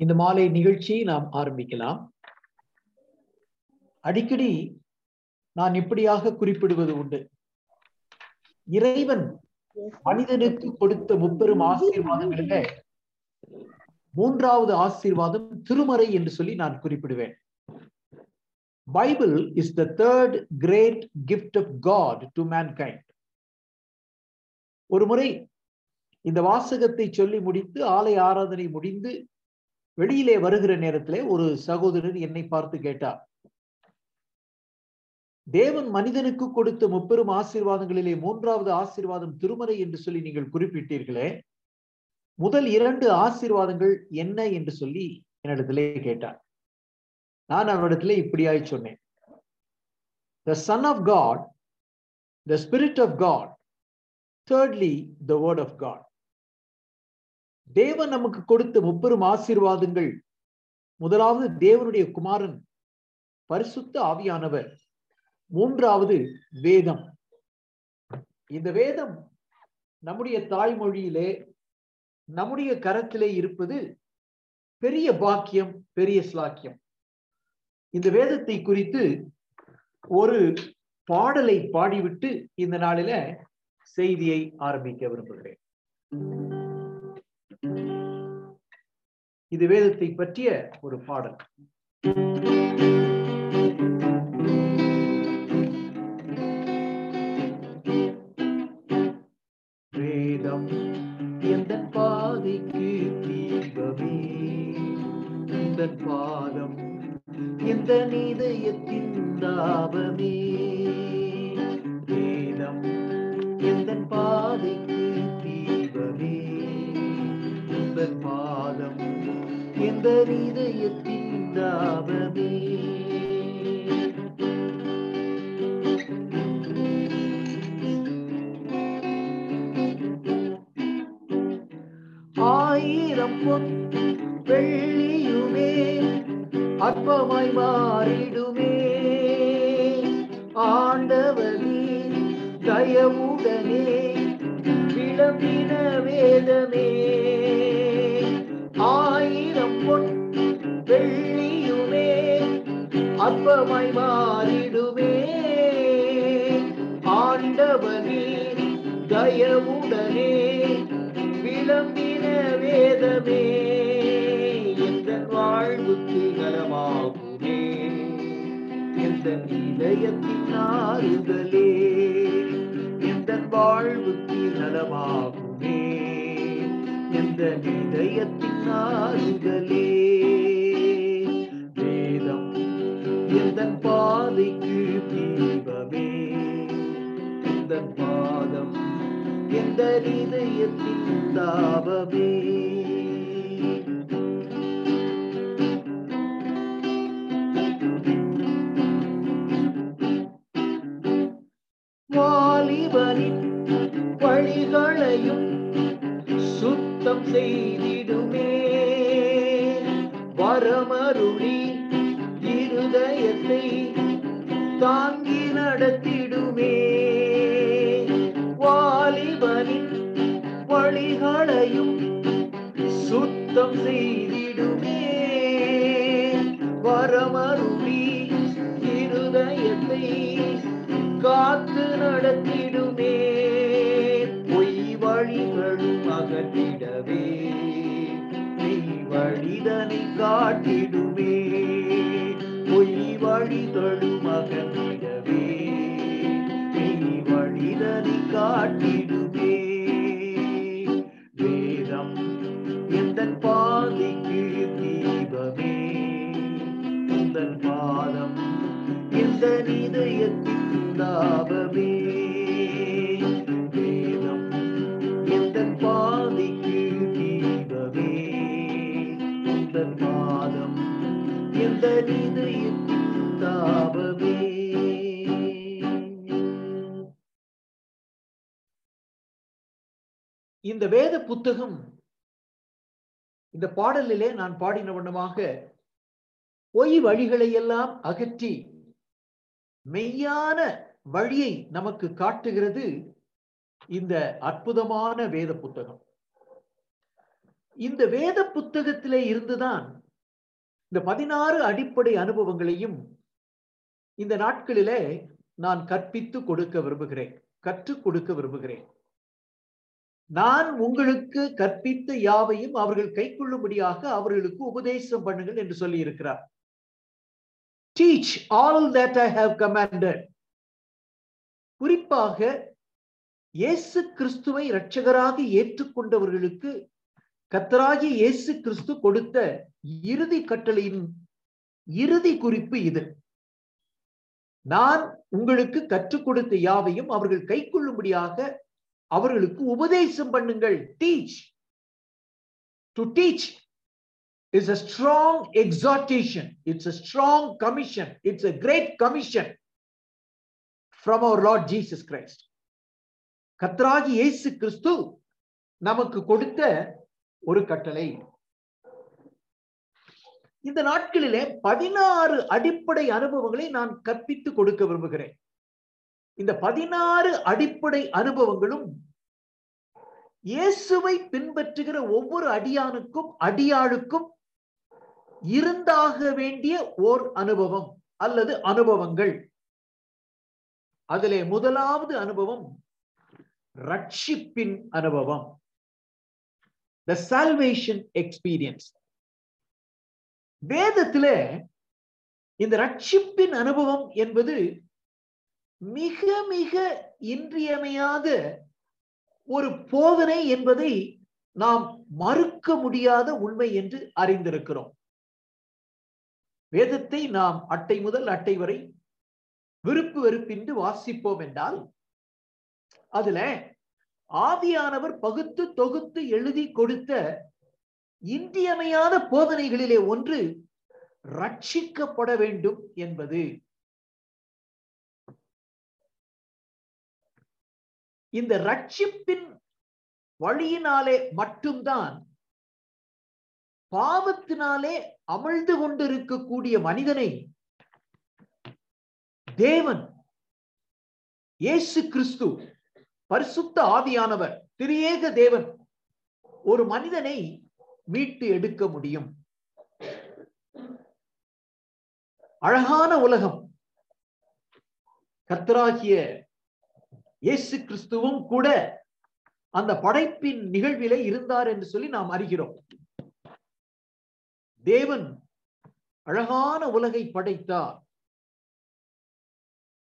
இந்த மாலை நிகழ்ச்சியை நாம் ஆரம்பிக்கலாம். அடிக்கடி நான் இப்படியாக குறிப்பிடுவது உண்டு. இறைவன் மனிதனுக்கு கொடுத்த முப்பெரும் ஆசீர்வாதங்களில மூன்றாவது ஆசீர்வாதம் திருமறை என்று சொல்லி நான் குறிப்பிடுவேன். Bible is the third great gift of God to mankind ஒரு முறை இந்த வாசகத்தை சொல்லி முடித்து ஆலய ஆராதனை முடிந்து வெளியிலே வருகிற நேரத்திலே ஒரு சகோதரர் என்னை பார்த்து கேட்டார். தேவன் மனிதனுக்கு கொடுத்த முப்பெரும் ஆசீர்வாதங்களிலே மூன்றாவது ஆசீர்வாதம் திருமறை என்று சொல்லி நீங்கள் குறிப்பிட்டீர்களே முதல் இரண்டு ஆசீர்வாதங்கள் என்ன என்று சொல்லி என்னிடத்திலே கேட்டார். நான் அவரிடத்திலே இப்படியாய் சொன்னேன். The son of God the spirit of God thirdly the word of God தேவன் நமக்கு கொடுத்த முப்பெரும் ஆசீர்வாதங்கள். முதலாவது தேவனுடைய குமாரன் பரிசுத்த ஆவியானவர். மூன்றாவது வேதம். இந்த வேதம் நம்முடைய தாய்மொழியிலே நம்முடைய கரத்திலே இருப்பது பெரிய பாக்கியம் பெரிய ஸ்லாக்கியம் இந்த வேதத்தை குறித்து ஒரு பாடலை பாடிவிட்டு இந்த நாளில செய்தியை ஆரம்பிக்க விரும்புகிறேன். இது வேதத்தை பற்றிய ஒரு பாடல். வேதம் எந்த பாதைக்கு தீபமே இந்த பாதம் எந்த நீதயத்தின் தாபமே? வேதம் எந்த பாதைக்கு எந்த நீதயத்தின் தாபமே. ஆயிரம் பொன் வெள்ளியுமே அற்பமாய் மாறி எந்த இதயத்தின் வரமருளி இருதயத்தை தாங்கி நடத்திடுமே. வாலிபனின் வழிகளையும் சுத்தம் செய்திடுமே. வரமருளி இருதயத்தை காத்து நடத்தி பாடலிலே நான் பாடின வண்ணமாக பொய் வழிகளை எல்லாம் அகற்றி மெய்யான வழியை நமக்கு காட்டுகிறது இந்த அற்புதமான வேத புத்தகம். இந்த வேத புத்தகத்திலே இருந்துதான் இந்த பதினாறு அடிப்படை அனுபவங்களையும் இந்த நாட்களிலே நான் கற்பித்து கொடுக்க விரும்புகிறேன் கற்றுக் கொடுக்க விரும்புகிறேன். நான் உங்களுக்கு கற்பித்த யாவையும் அவர்கள் கைக்கொள்ளும்படியாக அவர்களுக்கு உபதேசம் பண்ணுங்கள் என்று சொல்லி இருக்கிறார் teach all that I have commanded குறிப்பாக இயேசு கிறிஸ்துவை இரட்சகராக ஏற்றுக்கொண்டவர்களுக்கு கத்தராகிய இயேசு கிறிஸ்து கொடுத்த இறுதி கட்டளையின் இறுதி குறிப்பு இது. நான் உங்களுக்கு கற்றுக் கொடுத்த யாவையும் அவர்கள் கைக்கொள்ளும்படியாக அவர்களுக்கு உபதேசம் பண்ணுங்கள். Teach to teach it's a strong exhortation it's a strong commission it's a great commission from our Lord Jesus Christ கத்ராகி இயேசு கிறிஸ்து நமக்கு கொடுத்த ஒரு கட்டளை. இந்த நாட்களிலே பதினாறு அடிப்படை அனுபவங்களை நான் கற்பித்து கொடுக்க விரும்புகிறேன். இந்த பதினாறு அடிப்படை அனுபவங்களும் இயேசுவை பின்பற்றுகிற ஒவ்வொரு அடியானுக்கும் அடியாளுக்கும் இருந்தாக வேண்டிய ஓர் அனுபவம் அல்லது அனுபவங்கள். அதிலே முதலாவது அனுபவம் ரட்சிப்பின் அனுபவம். த சால்வேஷன் எக்ஸ்பீரியன்ஸ் வேதத்திலே இந்த ரட்சிப்பின் அனுபவம் என்பது மிக மிக இன்றியமையாத ஒரு போதனை என்பதை நாம் மறுக்க முடியாத உண்மை என்று அறிந்திருக்கிறோம். வேதத்தை நாம் அட்டை முதல் அட்டை வரை விருப்பு வெறுப்பின்றி வாசிப்போம் என்றால் அதுல ஆவியானவர் பகுத்து தொகுத்து எழுதி கொடுத்த இன்றியமையாத போதனைகளிலே ஒன்று ரட்சிக்கப்பட வேண்டும் என்பது. இந்த ரட்சிப்பின் வழியினாலே மட்டும்தான் பாவத்தினாலே அமிழ்ந்து கொண்டிருக்கக்கூடிய மனிதனை தேவன் இயேசு கிறிஸ்து பரிசுத்த ஆவியானவர் திரியேக தேவன் ஒரு மனிதனை மீட்டு எடுக்க முடியும். அழகான உலகம். கத்தராகிய இயேசு கிறிஸ்துவும் கூட அந்த படைப்பின் நிகழ்விலே இருந்தார் என்று சொல்லி நாம் அறிகிறோம். தேவன் அழகான உலகை படைத்தார்.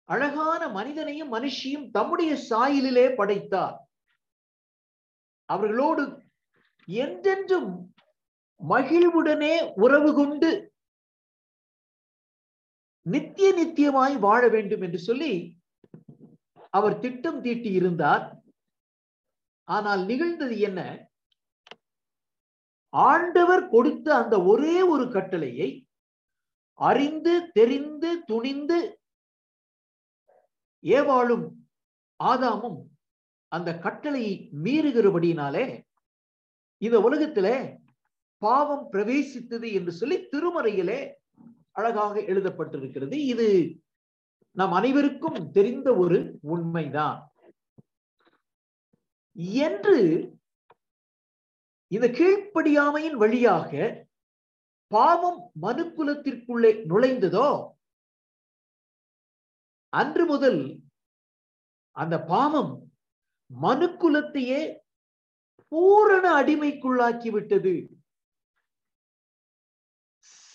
அழகான மனிதனையும் மனுஷியும் தம்முடைய சாயலிலே படைத்தார். அவர்களோடு என்றென்றும் மகிழ்வுடனே உறவு கொண்டு நித்திய நித்தியமாய் வாழ வேண்டும் என்று சொல்லி அவர் திட்டம் தீட்டி இருந்தார். ஆனால் நிகழ்ந்தது என்ன? ஆண்டவர் கொடுத்த அந்த ஒரே ஒரு கட்டளையை அறிந்து தெரிந்து துணிந்து ஏவாளும் ஆதாமும் அந்த கட்டளையை மீறுகிறபடியினாலே இந்த உலகத்தில பாவம் பிரவேசித்தது என்று சொல்லி திருமறையிலே அழகாக எழுதப்பட்டிருக்கிறது. இது நம் அனைவருக்கும் தெரிந்த ஒரு உண்மைதான். என்று இந்த கீழ்ப்படியாமையின் வழியாக பாவம் மனுக்குலத்திற்குள்ளே நுழைந்ததோ அன்று முதல் அந்த பாவம் மனுக்குலத்தையே பூரண அடிமைக்குள்ளாக்கி விட்டது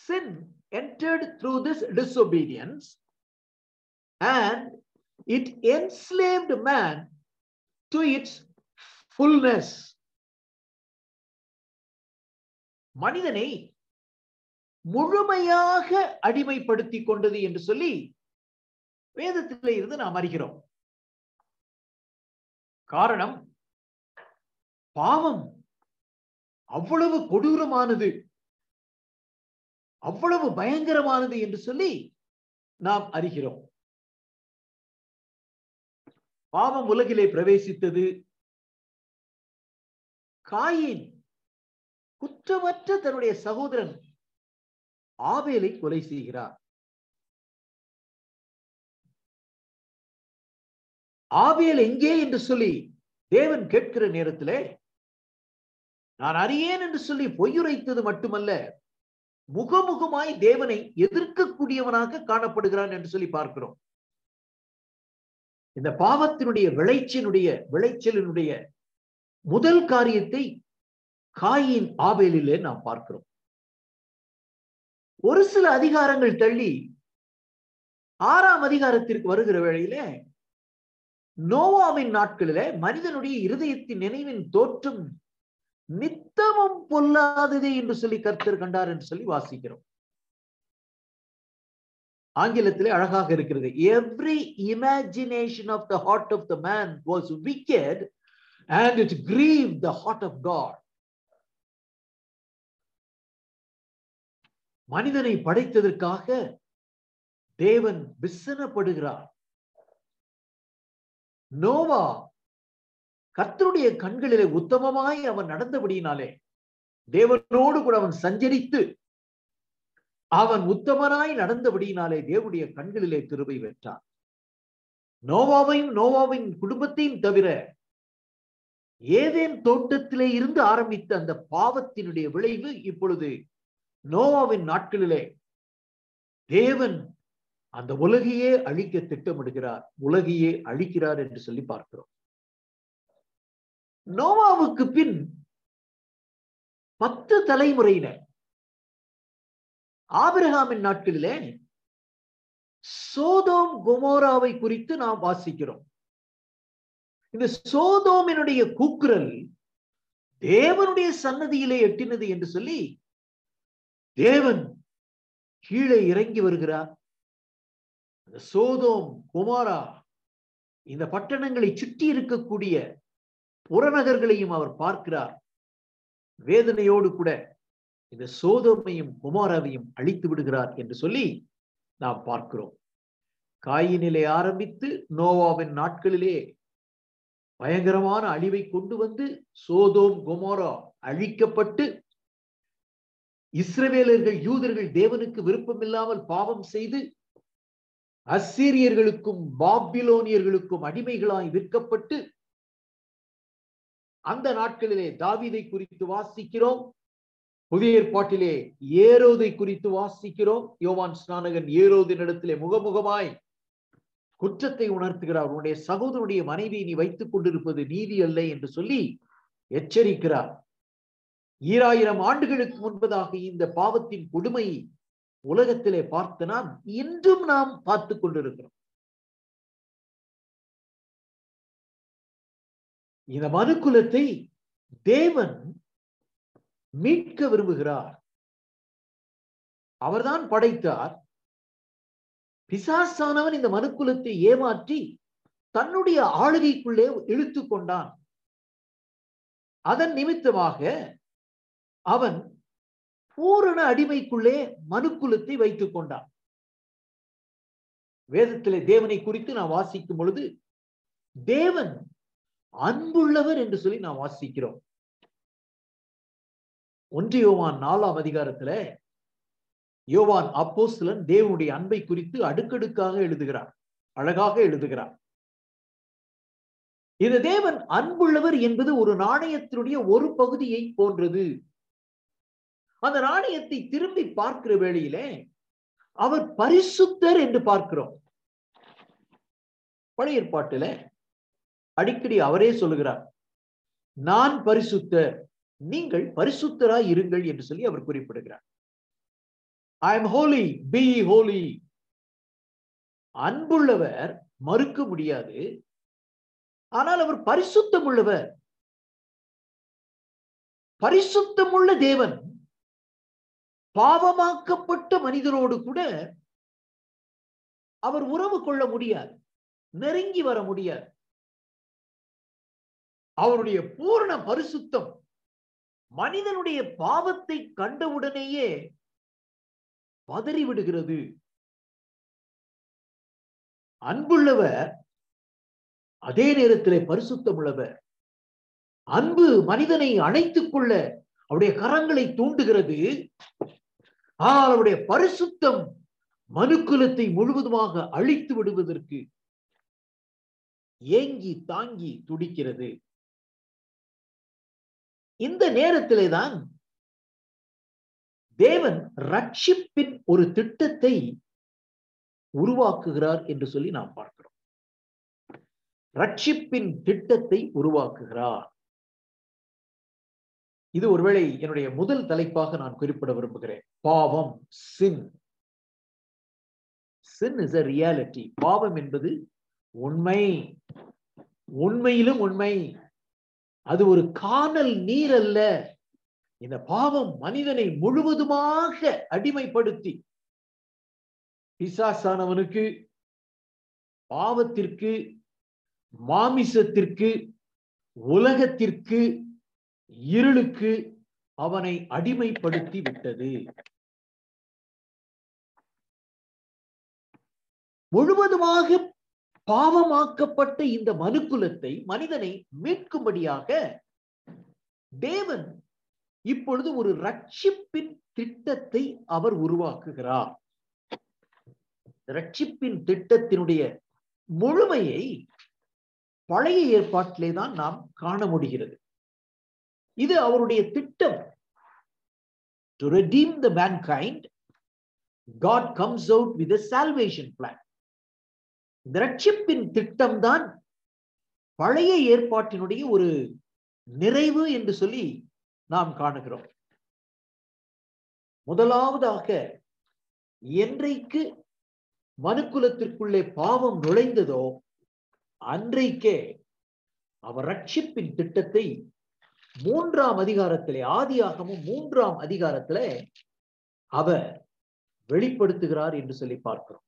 sin entered through this disobedience and it enslaved man to its fullness. மனிதனை முழுமையாக அடிமைப்படுத்தி கொண்டது என்று சொல்லி வேதத்திலே இருந்து நாம் அறிகிறோம். காரணம் பாவம் அவ்வளவு கொடூரமானது அவ்வளவு பயங்கரமானது என்று சொல்லி நாம் அறிகிறோம். பாவம் உலகிலே பிரவேசித்தது. காயின் குற்றமற்ற தன்னுடைய சகோதரன் ஆவேலை கொலை செய்கிறார். ஆவேல் எங்கே என்று சொல்லி தேவன் கேட்கிற நேரத்திலே நான் அறியேன் என்று சொல்லி பொய்யுரைத்தது மட்டுமல்ல முகமுகமாய் தேவனை எதிர்க்கக்கூடியவனாக காணப்படுகிறான் என்று சொல்லி பார்க்கிறோம். இந்த பாவத்தினுடைய விளைச்சலினுடைய விளைச்சலினுடைய முதல் காரியத்தை காயின் ஆபேலிலே நாம் பார்க்கிறோம். ஒரு சில அதிகாரங்கள் தள்ளி ஆறாம் அதிகாரத்திற்கு வருகிற வேளையில நோவாவின் நாட்களிலே மனிதனுடைய இருதயத்தின் நினைவின் தோற்றம் நித்தமும் பொல்லாததே என்று சொல்லி கர்த்தர் கண்டார் என்று சொல்லி வாசிக்கிறோம். ஆங்கிலத்திலே அழகாக இருக்கிறது. Every imagination of the heart of the man was wicked and it grieve the heart of God மனிதனை படைத்ததற்காக தேவன் விசனப்படுகிறார். நோவா கர்த்தருடைய கண்களிலே உத்தமமாய் அவன் நடந்தபடியினாலே தேவனோடு கூட அவன் சஞ்சரித்து அவன் உத்தமனாய் நடந்தபடியினாலே தேவனுடைய கண்களிலே கிருபை பெற்றான். நோவாவையும் நோவாவின் குடும்பத்தையும் தவிர ஏதேன் தோட்டத்திலே இருந்து ஆரம்பித்த அந்த பாவத்தினுடைய விளைவு இப்பொழுது நோவாவின் நாட்களிலே தேவன் அந்த உலகையே அழிக்க திட்டமிடுகிறார் உலகையே அழிக்கிறார் என்று சொல்லி பார்க்கிறோம். நோவாவுக்கு பின் பத்து தலைமுறையினர் ஆபிரகாமின் நாட்களிலே சோதோம் குமோராவை குறித்து நாம் வாசிக்கிறோம். இந்த சோதோமினுடைய கூக்குரல் தேவனுடைய சன்னதியிலே எட்டினது என்று சொல்லி தேவன் கீழே இறங்கி வருகிறார். அந்த சோதோம் குமாரா இந்த பட்டணங்களை சுற்றி இருக்கக்கூடிய புறநகர்களையும் அவர் பார்க்கிறார். வேதனையோடு கூட இந்த சோதோமையும் குமாராவையும் அழித்து விடுகிறார் என்று சொல்லி நாம் பார்க்கிறோம். காயினிலே ஆரம்பித்து நோவாவின் நாட்களிலே பயங்கரமான அழிவை கொண்டு வந்து சோதோம் குமாரா அழிக்கப்பட்டு இஸ்ரவேலர்கள் யூதர்கள் தேவனுக்கு விருப்பமில்லாமல் பாவம் செய்து அசீரியர்களுக்கும் பாபிலோனியர்களுக்கும் அடிமைகளாய் விற்கப்பட்டு அந்த நாட்களிலே தாவிதை குறித்து வாசிக்கிறோம். புதிய ஏற்பாட்டிலே ஏரோதை குறித்து வாசிக்கிறோம். யோவான் ஸ்நானகன் ஏரோதின் இடத்திலே முகமுகமாய் குற்றத்தை உணர்த்துகிறார். உன்னுடைய சகோதரனுடைய மனைவியை நீ வைத்துக் கொண்டிருப்பது நீதி அல்ல என்று சொல்லி எச்சரிக்கிறார். ஈராயிரம் ஆண்டுகளுக்கு முன்பதாக இந்த பாவத்தின் கொடுமை உலகத்திலே பார்த்து நாம் இன்றும் நாம் பார்த்து கொண்டிருக்கிறோம். இந்த மனுக்குலத்தை தேவன் மீட்க விரும்புகிறார். அவர்தான் படைத்தார். பிசாசானவன் இந்த மனுக்குலத்தை ஏமாற்றி தன்னுடைய ஆளுகைக்குள்ளே இழுத்து கொண்டான். அதன் நிமித்தமாக அவன் பூரண அடிமைக்குள்ளே மனுக்குலத்தை வைத்துக் கொண்டான். வேதத்திலே தேவனை குறித்து நான் வாசிக்கும் பொழுது தேவன் அன்புள்ளவர் என்று சொல்லி நான் வாசிக்கிறோம். ஒன்று யோவான் நாலாம் அதிகாரத்துல யோவான் அப்போஸ்தலன் தேவனுடைய அன்பை குறித்து அடுக்கடுக்காக எழுதுகிறார் அழகாக எழுதுகிறார். இது தேவன் அன்புள்ளவர் என்பது ஒரு நாணயத்தினுடைய ஒரு பகுதியை போன்றது. அந்த நாணயத்தை திரும்பி பார்க்கிற வேளையிலே அவர் பரிசுத்தர் என்று பார்க்கிறோம். பழைய ஏற்பாட்டுல அடிக்கடி அவரே சொல்லுகிறார் நான் பரிசுத்தர். நீங்கள் பரிசுத்தராய் இருங்கள் என்று சொல்லி அவர் குறிப்பிடுகிறார். I am holy be holy அன்புள்ளவர் மறுக்க முடியாது. ஆனால் அவர் பரிசுத்தம் உள்ளவர் பரிசுத்தமுள்ள தேவன் பாவமாக்கப்பட்ட மனிதரோடு கூட அவர் உறவு கொள்ள முடியாது நெருங்கி வர முடியாது. அவருடைய பூரண பரிசுத்தம் மனிதனுடைய பாவத்தை கண்டவுடனேயே பதறி விடுகிறது அன்புள்ளவர் அதே நேரத்தில் பரிசுத்தமுள்ளவர். அன்பு மனிதனை அணைத்துக் கொள்ள அவருடைய கரங்களை தூண்டுகிறது. ஆனால் அவருடைய பரிசுத்தம் மனுக்குலத்தை முழுவதுமாக அழித்து விடுவதற்கு ஏங்கி தாங்கி துடிக்கிறது. இந்த நேரத்திலே தான் தேவன் ரட்சிப்பின் ஒரு திட்டத்தை உருவாக்குகிறார் என்று சொல்லி நாம் பார்க்கிறோம். ரட்சிப்பின் திட்டத்தை உருவாக்குகிறார். இது ஒருவேளை என்னுடைய முதல் தலைப்பாக நான் குறிப்பிட விரும்புகிறேன். பாவம் சின் சின் இஸ் அ ரியாலிட்டி பாவம் என்பது உண்மை. உண்மையிலும் உண்மை. அது ஒரு காணல் நீர் அல்ல. இந்த பாவம் மனிதனை முழுவதுமாக அடிமைப்படுத்தி. பிசாசானவனுக்கு பாவத்திற்கு மாமிசத்திற்கு உலகத்திற்கு இருளுக்கு அவனை அடிமைப்படுத்தி விட்டது. முழுவதுமாக பாவமாக்கப்பட்ட இந்த மனுக்குலத்தை மனிதனை மீட்கும்படியாக தேவன் இப்பொழுது ஒரு ரட்சிப்பின் திட்டத்தை அவர் உருவாக்குகிறார். ரட்சிப்பின் திட்டத்தினுடைய முழுமையை பழைய ஏற்பாட்டிலே தான் நாம் காண முடிகிறது. இது அவருடைய திட்டம். To redeem the mankind God comes out with salvation plan இந்த ரட்சிப்பின் திட்டம்தான் பழைய ஏற்பாட்டினுடைய ஒரு நிறைவு என்று சொல்லி நாம் காணுகிறோம். முதலாவதாக என்றைக்கு மனுக்குலத்திற்குள்ளே பாவம் நுழைந்ததோ அன்றைக்கே அவர் ரட்சிப்பின் திட்டத்தை மூன்றாம் அதிகாரத்திலே ஆதியாகமும் மூன்றாம் அதிகாரத்திலே அவர் வெளிப்படுத்துகிறார் என்று சொல்லி பார்க்கிறோம்.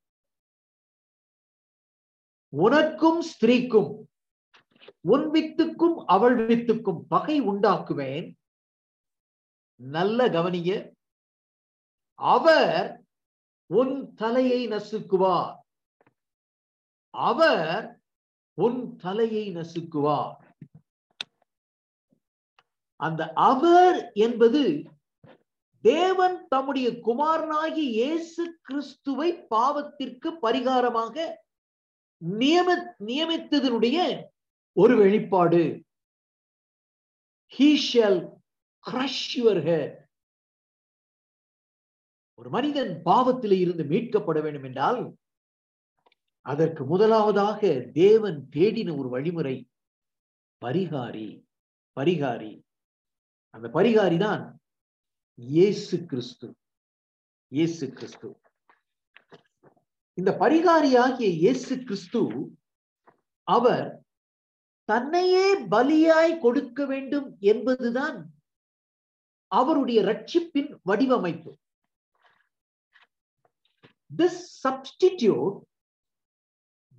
உனக்கும் ஸ்திரீக்கும் உன் வித்துக்கும் அவள் வித்துக்கும் பகை உண்டாக்குவேன். நல்ல கவனிய அவர் உன் தலையை நசுக்குவார். அவர் உன் தலையை நசுக்குவார். அந்த அவர் என்பது தேவன் தம்முடைய குமாரனாகி இயேசு கிறிஸ்துவை பாவத்திற்கு பரிகாரமாக நியம நியமித்ததனுடைய ஒரு வெளிப்பாடு. ஹீஷல் shall crush ஒரு மனிதன் பாவத்திலே இருந்து மீட்கப்பட வேண்டும் என்றால் அதற்கு முதலாவதாக தேவன் தேடின ஒரு வழிமுறை பரிகாரி பரிகாரி. அந்த பரிகாரி தான் இயேசு கிறிஸ்து. இயேசு கிறிஸ்து. இந்த பரிகாரியாகிய இயேசு கிறிஸ்து அவர் தன்னையே பலியாய் கொடுக்க வேண்டும் என்பதுதான் அவருடைய ரட்சிப்பின் வடிவமைப்பு. This substitute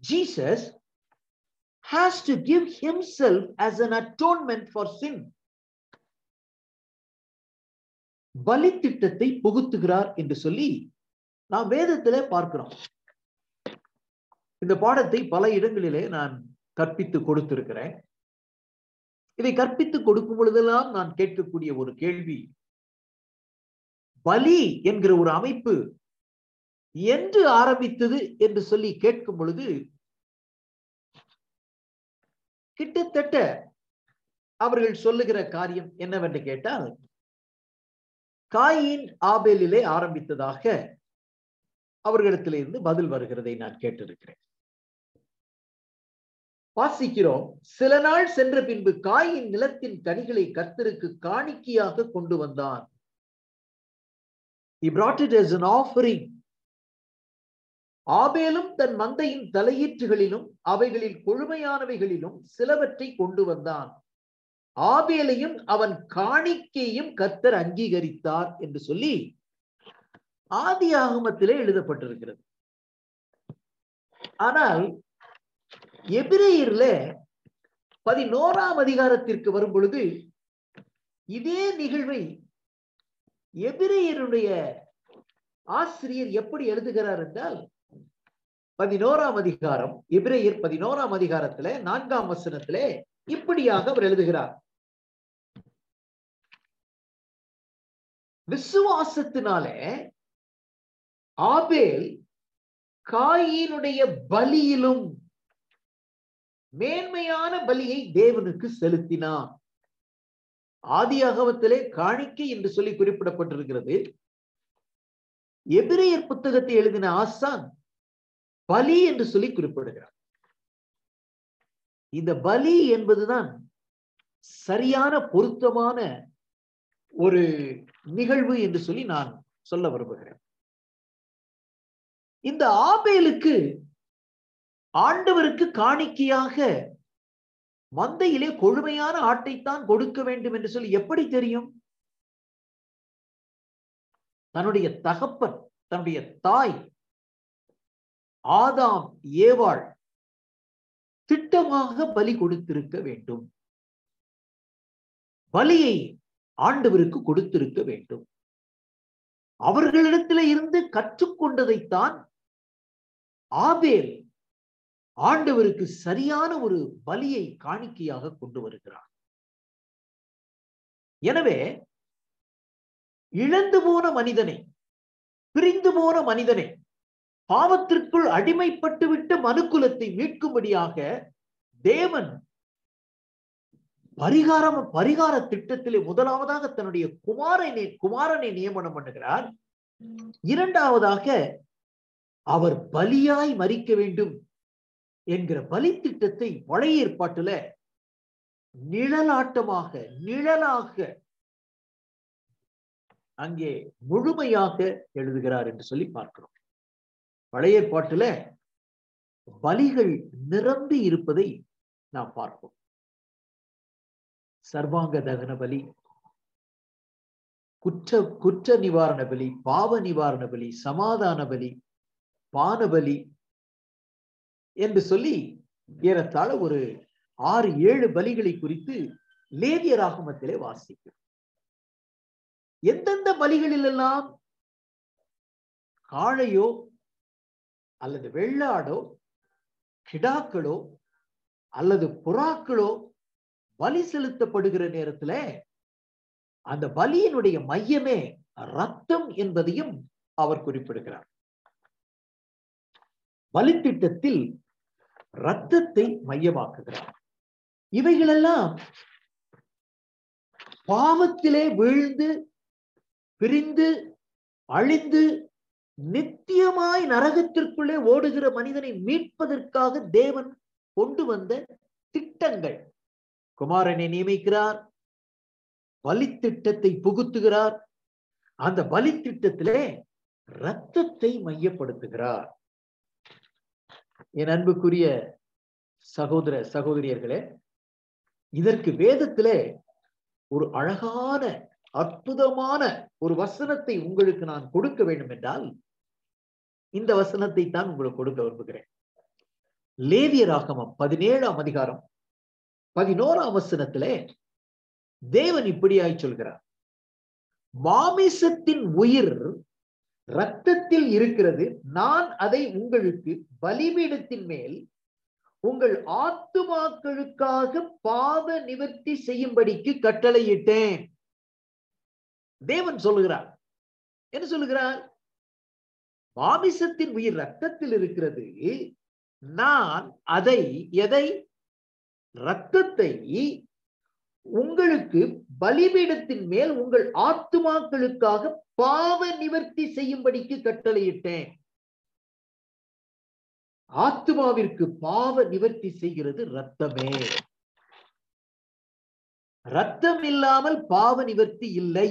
jesus has to give himself as an atonement for sin. பலி திட்டத்தை புகுத்துகிறார் என்று சொல்லி நாம் வேதத்திலே பார்க்கிறோம். இந்த பாடத்தை பல இடங்களிலே நான் கற்பித்து கொடுத்திருக்கிறேன். இதை கற்பித்து கொடுக்கும் பொழுதெல்லாம் நான் கேட்கக்கூடிய ஒரு கேள்வி. பலி என்கிற ஒரு அமைப்பு என்று ஆரம்பித்தது என்று சொல்லி கேட்கும் பொழுது கிட்டத்தட்ட அவர்கள் சொல்லுகிற காரியம் என்னவென்று கேட்டால் காயின் ஆபேலிலே ஆரம்பித்ததாக அவர்களிடத்திலிருந்து பதில் வருகிறதை நான் கேட்டிருக்கிறேன். வாசிக்கிறோம். சில நாள் சென்ற பின்பு காயின் நிலத்தின் கனிகளை கர்த்தருக்கு காணிக்கையாக கொண்டு வந்தான். He brought it as an offering. ஆபேலும் தன் மந்தையின் தலையீற்றுகளிலும் அவைகளில் கொழுமையானவைகளிலும் சிலவற்றை கொண்டு வந்தான். ஆபேலையும் அவன் காணிக்கையும் கர்த்தர் அங்கீகரித்தார் என்று சொல்லி ஆதி ஆகமத்திலே எழுதப்பட்டிருக்கிறது. ஆனால் எபிரேயர்ல பதினோராம் அதிகாரத்திற்கு வரும் பொழுது இதே நிகழ்வை எபிரேயருடைய ஆசிரியர் எப்படி எழுதுகிறார் என்றால் பதினோராம் அதிகாரம் எபிரேயர் பதினோராம் அதிகாரத்துல நான்காம் வசனத்திலே இப்படியாக அவர் எழுதுகிறார். விசுவாசத்தினாலே ஆபேல் காயினுடைய பலியிலும் மேன்மையான பலியை தேவனுக்கு செலுத்தினார் ஆதி அகவத்திலே காணிக்கை என்று சொல்லி குறிப்பிடப்பட்டிருக்கிறது. எபிரேயர் புத்தகத்தை எழுதின ஆசான் பலி என்று சொல்லி குறிப்பிடுகிறார். இந்த பலி என்பதுதான் சரியான பொருத்தமான ஒரு நிகழ்வு என்று சொல்லி நான் சொல்ல விரும்புகிறேன். இந்த ஆபேலுக்கு ஆண்டவருக்கு காணிக்கையாக மந்தையிலே கொழுமையான ஆட்டைத்தான் கொடுக்க வேண்டும் என்று சொல்லி எப்படி தெரியும்? தன்னுடைய தகப்பன் தன்னுடைய தாய் ஆதாம் ஏவாள் திட்டமாக பலி கொடுத்திருக்க வேண்டும். பலியை ஆண்டவருக்கு கொடுத்திருக்க வேண்டும். அவர்களிடத்தில் இருந்து கற்றுக்கொண்டதைத்தான் ஆபேல் ஆண்டவருக்கு சரியான ஒரு பலியை காணிக்கையாக கொண்டு வருகிறார். எனவே இழந்து போன மனிதனை பிரிந்து போன மனிதனை பாவத்திற்குள் அடிமைப்பட்டுவிட்டு மனுக்குலத்தை மீட்கும்படியாக தேவன் பரிகாரம் பரிகார திட்டத்திலே முதலாவதாக தன்னுடைய குமாரனை குமாரனை நியமனம் பண்ணுகிறார். இரண்டாவதாக அவர் பலியாய் மறிக்க வேண்டும். என்கிற பலி திட்டத்தை பழைய ஏற்பாட்டுல நிழலாட்டமாக நிழலாக அங்கே முழுமையாக எழுதுகிறார் என்று சொல்லி பார்க்கிறோம். பழைய ஏற்பாட்டுல பலிகள் நிரம்பி இருப்பதை நாம் பார்ப்போம். சர்வாங்க தகன பலி குற்ற குற்ற நிவாரண பலி பாவ நிவாரண பலி சமாதான பலி பானபலி என்று சொல்லி ஏறத்தாழ ஒரு ஆறு ஏழு பலிகளை குறித்து லேவிய ராகமத்திலே வாசிக்கும். எந்தெந்த பலிகளிலெல்லாம் காளையோ அல்லது வெள்ளாடோ கிடாக்களோ அல்லது புறாக்களோ பலி செலுத்தப்படுகிற நேரத்துல அந்த பலியினுடைய மையமே ரத்தம் என்பதையும் அவர் குறிப்பிடுகிறார். பலித்திட்டத்தில் ரத்தத்தை மையமாக்குகிறார். இவைகளெல்லாம் பாவத்திலே வீழ்ந்து பிரிந்து அழிந்து நித்தியமாய் நரகத்திற்குள்ளே ஓடுகிற மனிதனை மீட்பதற்காக தேவன் கொண்டு வந்த திட்டங்கள். குமாரனை நியமிக்கிறார் பலித்திட்டத்தை புகுத்துகிறார் அந்த பலித்திட்டத்திலே ரத்தத்தை மையப்படுத்துகிறார். என் அன்புக்குரிய சகோதர சகோதரியர்களே இதற்கு வேதத்திலே ஒரு அழகான அற்புதமான ஒரு வசனத்தை உங்களுக்கு நான் கொடுக்க வேண்டும் என்றால் இந்த வசனத்தை தான் உங்களுக்கு கொடுக்க விரும்புகிறேன். லேவிய ராகமம் பதினேழாம் அதிகாரம் பதினோராம் வசனத்திலே தேவன் இப்படியாய் சொல்கிறார். மாமிசத்தின் உயிர் ரத்தத்தில் இருக்கிறது. நான் அதை உங்களுக்கு பலிபீடத்தின் மேல் உங்கள் ஆத்துமாக்களுக்காக பாவ நிவர்த்தி செய்யும்படிக்கு கட்டளையிட்டேன். தேவன் சொல்லுகிறார். என்ன சொல்லுகிறார்? மாமிசத்தின் உயிர் ரத்தத்தில் இருக்கிறது. நான் அதை எதை? ரத்தத்தை உங்களுக்கு பலிபீடத்தின் மேல் உங்கள் ஆத்துமாக்களுக்காக பாவ நிவர்த்தி செய்யும்படிக்கு கட்டளையிட்டேன். ஆத்மாவிற்கு பாவ நிவர்த்தி செய்கிறது ரத்தமே ரத்தம் இல்லாமல் பாவ நிவர்த்தி இல்லை.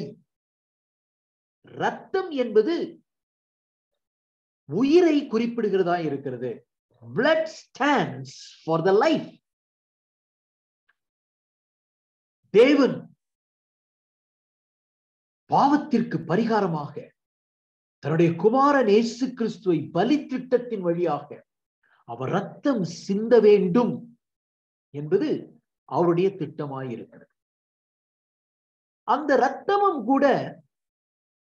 ரத்தம் என்பது உயிரை குறிப்பிடுகிறதா இருக்கிறது. Blood stands for the life தேவன் பாவத்திற்கு பரிகாரமாக தன்னுடைய குமாரன் இயேசு கிறிஸ்துவை பலி திட்டத்தின் வழியாக அவர் ரத்தம் சிந்த வேண்டும் என்பது அவருடைய திட்டமாயிருக்கிறது. அந்த ரத்தமும் கூட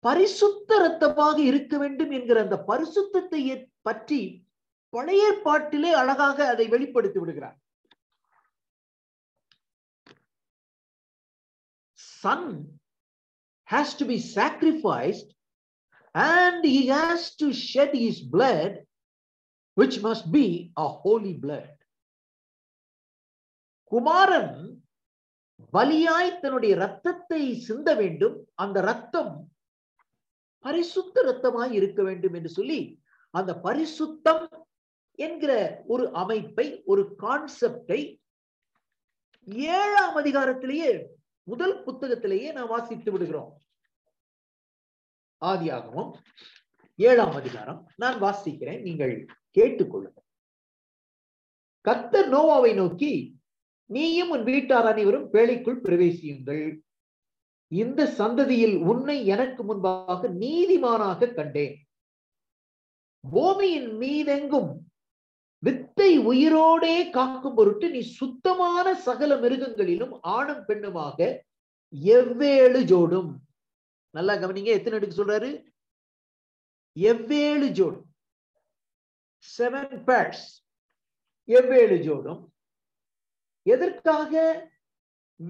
பரிசுத்த ரத்தமாக இருக்க வேண்டும் என்கிற அந்த பரிசுத்தத்தை பற்றி பழைய பாட்டிலே அழகாக அதை வெளிப்படுத்தி விடுகிறார். Son has to be sacrificed and he has to shed his blood which must be a holy blood. குமாரன் பலியாய் தன்னுடைய ரத்தத்தை சிந்த வேண்டும். அந்த ரத்தம் பரிசுத்த ரத்தமாய் இருக்க வேண்டும் என்று சொல்லி அந்த பரிசுத்தம் என்கிற ஒரு அமைப்பை ஒரு கான்செப்டை ஏழாம் அதிகாரத்திலேயே முதல் புத்தகத்திலேயே நாம் வாசித்து விடுகிறோம். ஆதியாகவும் ஏழாம் அதிகாரம். நான் வாசிக்கிறேன் நீங்கள் கேட்டுக்கொள்ளுங்கள். கத்தர் நோவாவை நோக்கி நீயும் உன் வீட்டார் அனைவரும் பேழைக்குள் பிரவேசியுங்கள். இந்த சந்ததியில் உன்னை எனக்கு முன்பாக நீதிமானாக கண்டேன். பூமியின் மீதெங்கும் வித்தை உயிரோடே காக்கும் பொருட்டு நீ சுத்தமான சகல மிருகங்களிலும் ஆணும் பெண்ணுமாக எவ்வேழு ஜோடும். நல்லா கவனிங்க எத்தனை எடுக்க சொல்றாரு? எவ்வேழு ஜோடும். செவன் பேர்ஸ் எவ்வேழு ஜோடும். எதற்காக?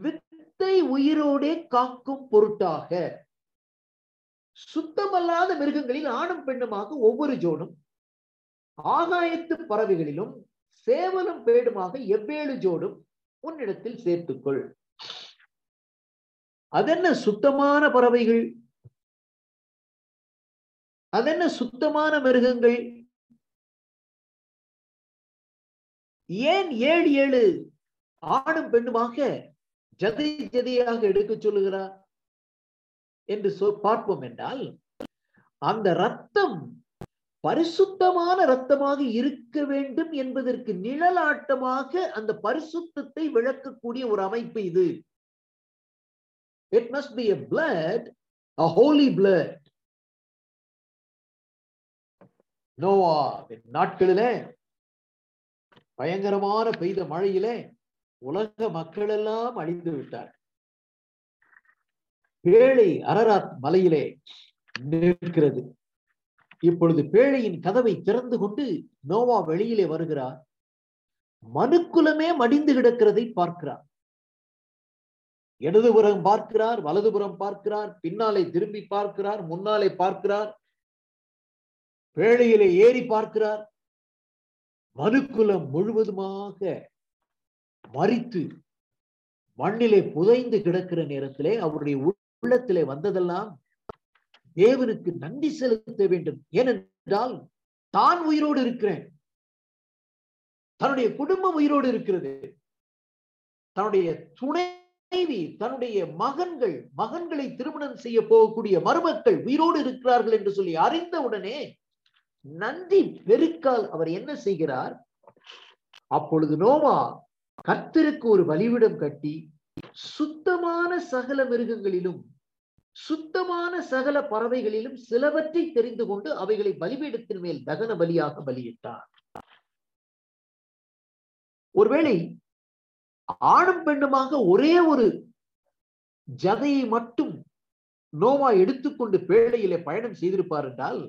வித்தை உயிரோடே காக்கும் பொருட்டாக. சுத்தமல்லாத மிருகங்களில் ஆணும் பெண்ணுமாக ஒவ்வொரு ஜோடும் ஆகாயத்து பறவைகளிலும் சேவலும் பேடுமாக எவ்வேழு ஜோடும் உன்னிடத்தில் சேர்த்துக்கொள். அதென்ன சுத்தமான பறவைகள்? அதென்ன சுத்தமான மிருகங்கள்? ஏன் ஏழு ஏழு ஆணும் பெண்ணுமாக ஜதை ஜதையாக எடுக்க சொல்லுகிறார்? என்று சொல் பார்ப்போம் என்றால் அந்த ரத்தம் பரிசுத்தமான ரத்தமாக இருக்க வேண்டும் என்பதற்கு நிழலாட்டமாக அந்த பரிசுத்தத்தை விளக்கக்கூடிய ஒரு அமைப்பு இது. It must be a blood a holy blood Noah நாட்களிலே பயங்கரமான பெய்த மழையிலே உலக மக்கள் எல்லாம் அழிந்து விட்டார். ஏழை அரராத் மலையிலே நிற்கிறது. இப்பொழுது பேழையின் கதவை திறந்து கொண்டு நோவா வெளியிலே வருகிறார். மனுக்குலமே மடிந்து கிடக்கிறதை பார்க்கிறார். இடதுபுறம் பார்க்கிறார் வலதுபுறம் பார்க்கிறார் பின்னாலே திரும்பி பார்க்கிறார் முன்னாலே பார்க்கிறார். பேழையிலே ஏறி பார்க்கிறார். மனுக்குலம் முழுவதுமாக மறித்து மண்ணிலே புதைந்து கிடக்கிற நேரத்திலே அவருடைய உள்ளத்திலே வந்ததெல்லாம் தேவனுக்கு நன்றி செலுத்த வேண்டும். ஏனென்றால் தான் உயிரோடு இருக்கிறேன். தன்னுடைய குடும்பம் உயிரோடு இருக்கிறது. தன்னுடைய துணைவி தன்னுடைய மகன்கள் மகன்களை திருமணம் செய்ய போகக்கூடிய மருமக்கள் உயிரோடு இருக்கிறார்கள் என்று சொல்லி அறிந்தவுடனே நன்றி பெருக்கால் அவர் என்ன செய்கிறார்? அப்பொழுது நோமா கர்த்தருக்கு ஒரு வழிவிடம் கட்டி சுத்தமான சகல மிருகங்களிலும் சுத்தமான சகல பறவைகளிலும் சிலவற்றை தெரிந்து கொண்டு அவைகளை பலிபீடத்தின் மேல் தகன பலியாக பலியிட்டார். ஒருவேளை ஆணும் பெண்ணுமாக ஒரே ஒரு ஜதையை மட்டும் நோவா எடுத்துக்கொண்டு பேழையிலே பயணம் செய்திருப்பார் என்றால்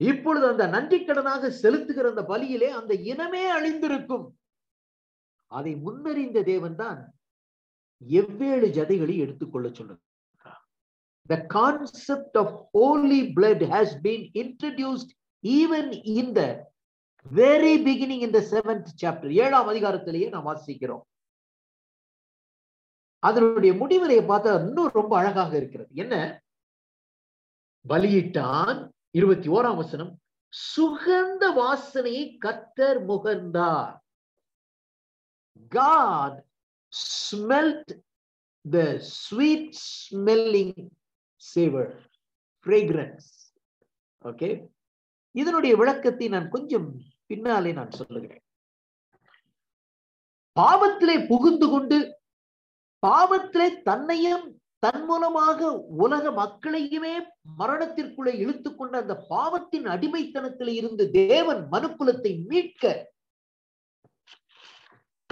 இப்பொழுது அந்த நன்றி கடனாக செலுத்துகிற அந்த பலியிலே அந்த இனமே அழிந்திருக்கும். அதை முன்னறிந்த தேவன் தான் எவ்வேழு ஜதைகளை எடுத்துக்கொள்ள சொல்லுகிறார். The concept of holy blood has been introduced even in the very beginning in the seventh chapter ஏழாம் அதிகாரத்திலேயே நாம் வாசிக்கிறோம் அதனுடைய முடிவுரையை பார்த்தா இன்னும் ரொம்ப அழகாக இருக்கிறது என்ன பலியிட்டான் இருபத்தி ஓராம் வசனம் சுகந்த வாசனையை கத்தர் முகர்ந்தார் God smelt the sweet smelling savor, fragrance. Okay. இதனுடைய விளக்கத்தை நான் கொஞ்சம் பின்னாலே நான் சொல்லுகிறேன் பாவத்திலே புகுந்து கொண்டு பாவத்திலே தன்னையும் தன் மூலமாக உலக மக்களையுமே மரணத்திற்குள்ளே இழுத்து கொண்ட அந்த பாவத்தின் அடிமைத்தனத்தில் இருந்து தேவன் மனுக்குலத்தை மீட்க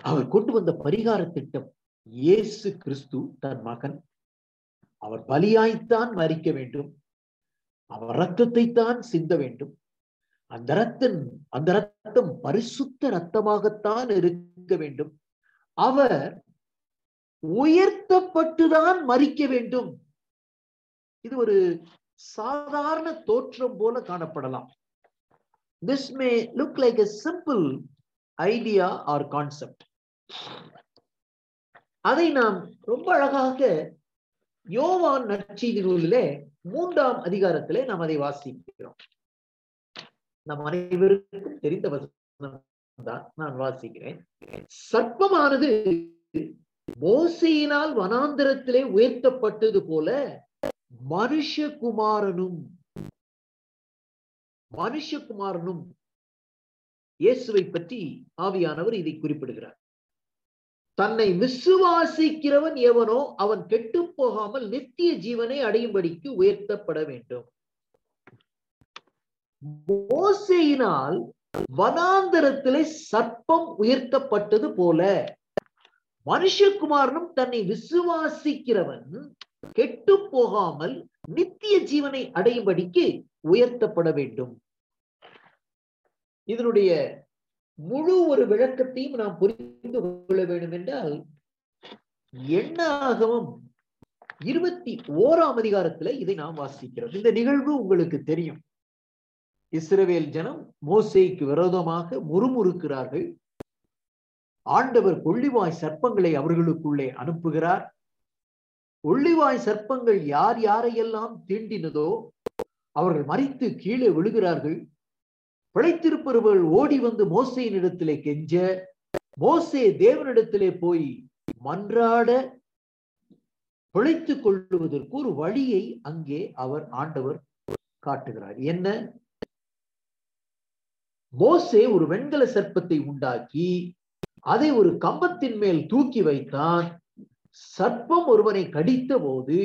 அவர் கொண்டு வந்த பரிகார திட்டம் இயேசு கிறிஸ்து தன் மகன் அவர் பலியாய்த்தான் மறிக்க வேண்டும். அவர் ரத்தத்தை தான் சிந்த வேண்டும். அந்த ரத்தம் அந்த ரத்தம் பரிசுத்த ரத்தமாகத்தான் இருக்க வேண்டும். அவர் உயர்த்தப்பட்டுதான் மறிக்க வேண்டும். இது ஒரு சாதாரண தோற்றம் போல காணப்படலாம். This may look like a simple idea or concept அதை நாம் ரொம்ப அழகாக யோவான் நற்செய்தி நூலிலே மூன்றாம் அதிகாரத்திலே நாம் அதை வாசிக்கிறோம். நம் அனைவருக்கும் தெரிந்த வசனம் தான் நான் வாசிக்கிறேன். சர்ப்பமானது மோசையினால் வனாந்திரத்திலே உயர்த்தப்பட்டது போல மனுஷகுமாரனும் மனுஷகுமாரனும் இயேசுவை பற்றி ஆவியானவர் இதை குறிப்பிடுகிறார். தன்னை விசுவாசிக்கிறவன் எவனோ அவன் கெட்டு போகாமல் நித்திய ஜீவனை அடையும்படிக்கு உயர்த்தப்பட வேண்டும். மோசையினால் வனாந்தரத்திலே சர்ப்பம் உயர்த்தப்பட்டது போல மனுஷகுமாரனும் தன்னை விசுவாசிக்கிறவன் கெட்டு போகாமல் நித்திய ஜீவனை அடையும்படிக்கு உயர்த்தப்பட வேண்டும். இதனுடைய முழு ஒரு விளக்கத்தையும் நாம் புரிந்து கொள்ள வேண்டும் என்றால் எண்ணாகவும் இருபத்தி ஓராம் அதிகாரத்துல இதை நாம் வாசிக்கிறோம். இந்த நிகழ்வு உங்களுக்கு தெரியும். இஸ்ரவேல் ஜனம் மோசைக்கு விரோதமாக முறுமுறுக்கிறார்கள். ஆண்டவர் கொள்ளிவாய் சர்ப்பங்களை அவர்களுக்குள்ளே அனுப்புகிறார். ஒள்ளிவாய் சர்ப்பங்கள் யார் யாரையெல்லாம் தீண்டினதோ அவர்கள் மறித்து கீழே விழுகிறார்கள். பிழைத்திருப்பவர்கள் ஓடி வந்து மோசையின் இடத்திலே கெஞ்ச மோசே தேவனிடத்திலே போய் மன்றாட பிழைத்துக் கொள்ளுவதற்கு ஒரு வழியை அங்கே அவர் ஆண்டவர் காட்டுகிறார். என்ன? மோசே ஒரு வெண்கல சர்ப்பத்தை உண்டாக்கி அதை ஒரு கம்பத்தின் மேல் தூக்கி வைத்தான். சர்ப்பம் ஒருவனை கடித்த போது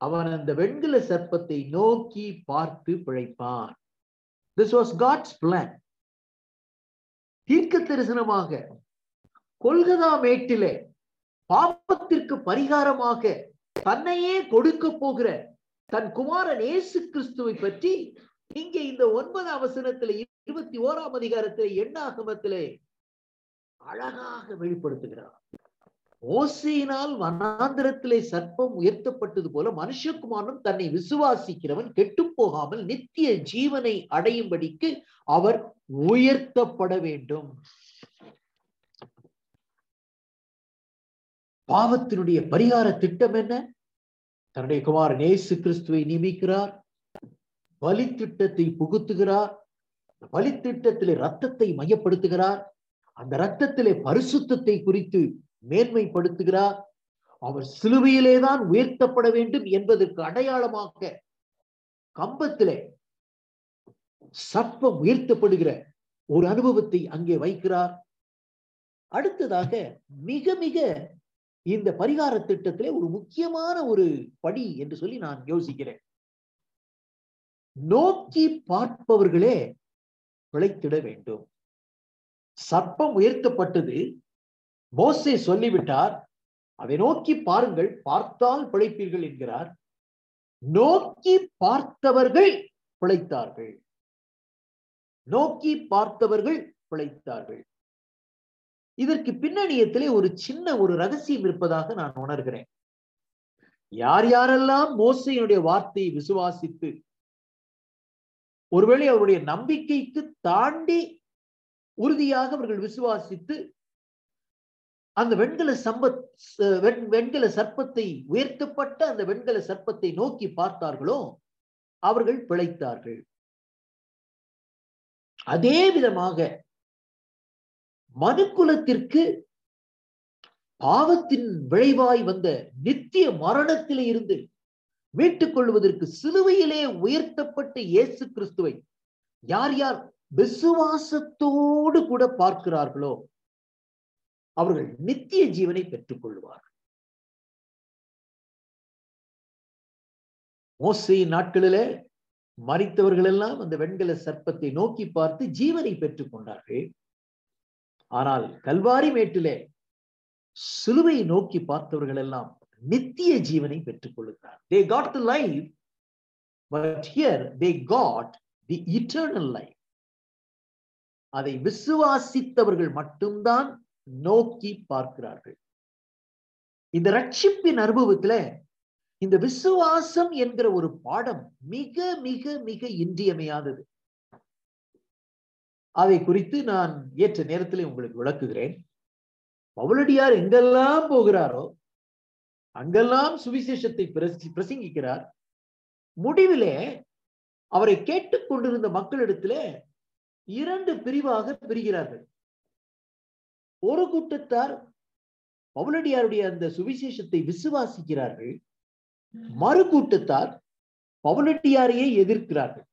அவன் அந்த வெண்கல சர்ப்பத்தை நோக்கி பார்த்து பிழைப்பான். திஸ் வாஸ் காட்ஸ் பிளான் தீர்க்க தரிசனமாக கொல்கதா மேட்டிலே பாவத்திற்கு பரிகாரமாக தன்னையே கொடுக்க போகிற தன் குமாரன் ஏசு கிறிஸ்துவை பற்றி இங்கே இந்த ஒன்பதாம் வசனத்திலே இருபத்தி ஓராம் அதிகாரத்திலே எண்ணாகமத்திலே அழகாக வெளிப்படுத்துகிறார். ஓசையினால் வனாந்திரத்திலே சர்ப்பம் உயர்த்தப்பட்டது போல மனுஷகுமாரனும் தன்னை விசுவாசிக்கிறவன் கெட்டு போகாமல் நித்திய ஜீவனை அடையும்படிக்கு அவர் உயர்த்தப்பட வேண்டும். பாவத்தினுடைய பரிகார திட்டம் என்ன? தன்னுடைய குமாரன் இயேசு கிறிஸ்துவை நியமிக்கிறார். பலி திட்டத்தை புகுத்துகிறார். பலி திட்டத்திலே ரத்தத்தை மையப்படுத்துகிறார். அந்த ரத்தத்திலே பரிசுத்தத்தை குறித்து மேன்மைப்படுத்துகிறார். அவர் சிலுவையிலே தான் உயர்த்தப்பட வேண்டும் என்பதற்கு அடையாளமாக கம்பத்திலே சர்ப்பம் உயர்த்தப்படுகிற ஒரு அனுபவத்தை அங்கே வைக்கிறார். அடுத்ததாக மிக மிக இந்த பரிகார திட்டத்திலே ஒரு முக்கியமான ஒரு படி என்று சொல்லி நான் யோசிக்கிறேன். நோக்கி பார்ப்பவர்களே பிழைத்திட வேண்டும். சர்ப்பம் உயர்த்தப்பட்டது மோசை சொல்லிவிட்டார் அதை நோக்கி பாருங்கள் பார்த்தால் பிழைப்பீர்கள் என்கிறார். நோக்கி பார்த்தவர்கள் பிழைத்தார்கள். நோக்கி பார்த்தவர்கள் பிழைத்தார்கள். இதற்கு பின்னணியத்திலே ஒரு சின்ன ஒரு ரகசியம் இருப்பதாக நான் உணர்கிறேன். யார் யாரெல்லாம் மோசையினுடைய வார்த்தையை விசுவாசித்து ஒருவேளை அவருடைய நம்பிக்கைக்கு தாண்டி உறுதியாக அவர்கள் விசுவாசித்து அந்த வெண்கல சம்பத் வெண்கல சர்ப்பத்தை உயர்த்தப்பட்ட அந்த வெண்கல சர்ப்பத்தை நோக்கி பார்த்தார்களோ அவர்கள் பிழைத்தார்கள். அதே விதமாக மனுக்குலத்திற்கு பாவத்தின் விளைவாய் வந்த நித்திய மரணத்திலே இருந்து மீட்டுக் கொள்வதற்கு சிலுவையிலே உயர்த்தப்பட்ட இயேசு கிறிஸ்துவை யார் யார் விசுவாசத்தோடு கூட பார்க்கிறார்களோ அவர்கள் நித்திய ஜீவனை பெற்றுக் கொள்வார்கள் மோசையின் நாட்களிலே மறித்தவர்கள் எல்லாம் அந்த வெண்கல சர்ப்பத்தை நோக்கி பார்த்து ஜீவனை பெற்றுக் கொண்டார்கள் ஆனால் கல்வாரி மேட்டிலே சிலுவை நோக்கி பார்த்தவர்கள் எல்லாம் நித்திய ஜீவனை பெற்றுக் கொள்கிறார் they got the life but here they got the eternal life அதை விசுவாசித்தவர்கள் மட்டும்தான் நோக்கி பார்க்கிறார்கள். இந்த ரட்சிப்பின் அனுபவத்துல இந்த விசுவாசம் என்கிற ஒரு பாடம் மிக மிக மிக இன்றியமையாதது. அதை குறித்து நான் ஏற்ற நேரத்தில் உங்களுக்கு விளக்குகிறேன். பவுலடியார் எங்கெல்லாம் போகிறாரோ அங்கெல்லாம் சுவிசேஷத்தை பிரசி- பிரசங்கிக்கிறார். முடிவிலே அவரை கேட்டுக் கொண்டிருந்த மக்களிடத்திலே இரண்டு பிரிவாக பிரிகிறார்கள். ஒரு கூட்டத்தார் பவுலடியாருடைய அந்த சுவிசேஷத்தை விசுவாசிக்கிறார்கள். மறு கூட்டத்தார் பவுலடியாரையே எதிர்க்கிறார்கள்.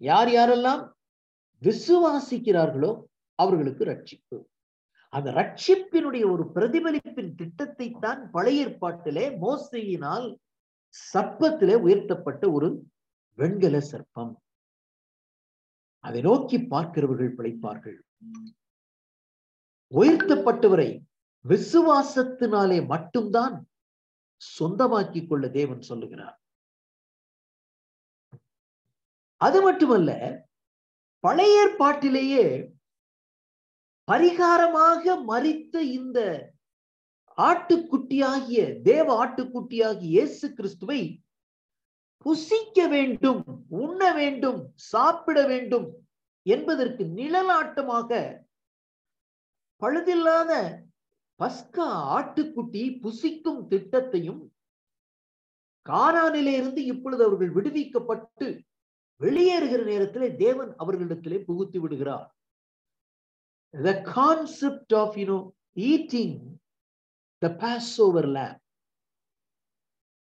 யார் யாரெல்லாம் விசுவாசிக்கிறார்களோ அவர்களுக்கு ரட்சிப்பு. அந்த ரட்சிப்பினுடைய ஒரு பிரதிபலிப்பின் திட்டத்தை தான் பழைய ஏற்பாட்டிலே மோசையினால் சர்ப்பத்திலே உயர்த்தப்பட்ட ஒரு வெண்கல சர்ப்பம். அதை நோக்கி பார்க்கிறவர்கள் பிழைப்பார்கள். உயர்த்தப்பட்டவரை விசுவாசத்தினாலே மட்டும்தான் சொந்தமாக்கிக் கொள்ள தேவன் சொல்லுகிறார். அது மட்டுமல்ல பழைய ஏற்பாட்டிலேயே பரிகாரமாக மறித்த இந்த ஆட்டுக்குட்டியாகிய தேவ ஆட்டுக்குட்டியாகிய இயேசு கிறிஸ்துவை புசிக்க வேண்டும் உண்ண வேண்டும் சாப்பிட வேண்டும் என்பதற்கு நிழலாட்டமாக பழுதில்லாத பஸ்கா ஆட்டுக்குட்டி புசிக்கும் திட்டத்தையும் கானானிலே இருந்து இப்பொழுது அவர்கள் விடுவிக்கப்பட்டு வெளியேறுகிற நேரத்திலே தேவன் அவர்களிடத்திலே புகுத்தி விடுகிறார். The concept of you know eating the passover lamb.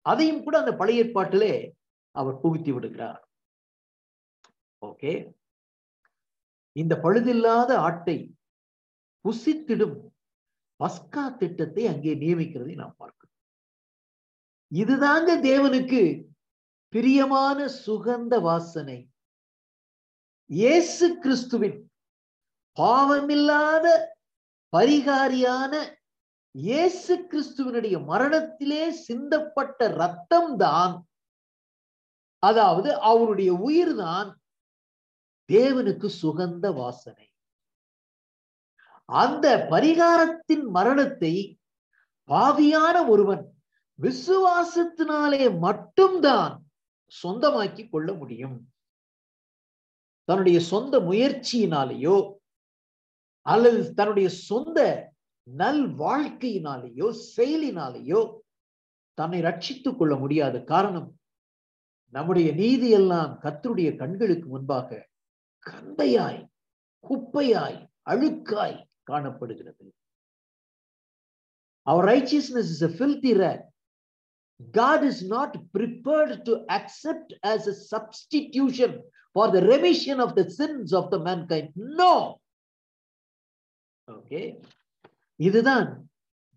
அதையும் கூட அந்த பழைய ஏற்பாட்டிலே அவர் புகுத்தி விடுகிறார். ஓகே இந்த பழுதில்லாத ஆட்டை புசித்திடும் பஸ்கா திட்டத்தை அங்கே நியமிக்கிறதை நாம் பார்க்கிறோம். இதுதாங்க தேவனுக்கு பிரியமான சுகந்த வாசனை. இயேசு கிறிஸ்துவின் பாவமில்லாத பரிகாரியான இயேசு கிறிஸ்துவனுடைய மரணத்திலே சிந்தப்பட்ட ரத்தம் தான் அதாவது அவருடைய உயிர் தான் தேவனுக்கு சுகந்த வாசனை. அந்த பரிகாரத்தின் மரணத்தை பாவியான ஒருவன் விசுவாசத்தினாலே மட்டும்தான் சொந்தமாக்கி கொள்ள முடியும். தன்னுடைய சொந்த முயற்சியினாலேயோ அல்லது தன்னுடைய சொந்த நல் வாழ்க்கையினாலேயோ செயலினாலேயோ தன்னை ரட்சித்துக் கொள்ள முடியாத காரணம் நம்முடைய நீதி எல்லாம் கத்தருடைய கண்களுக்கு முன்பாக கந்தையாய் குப்பையாய் அழுக்காய் காணப்படுகிறது Our righteousness is a filthy rag. God is not prepared to accept as a substitution for the remission of the sins of the mankind. No. Okay. இதுதான்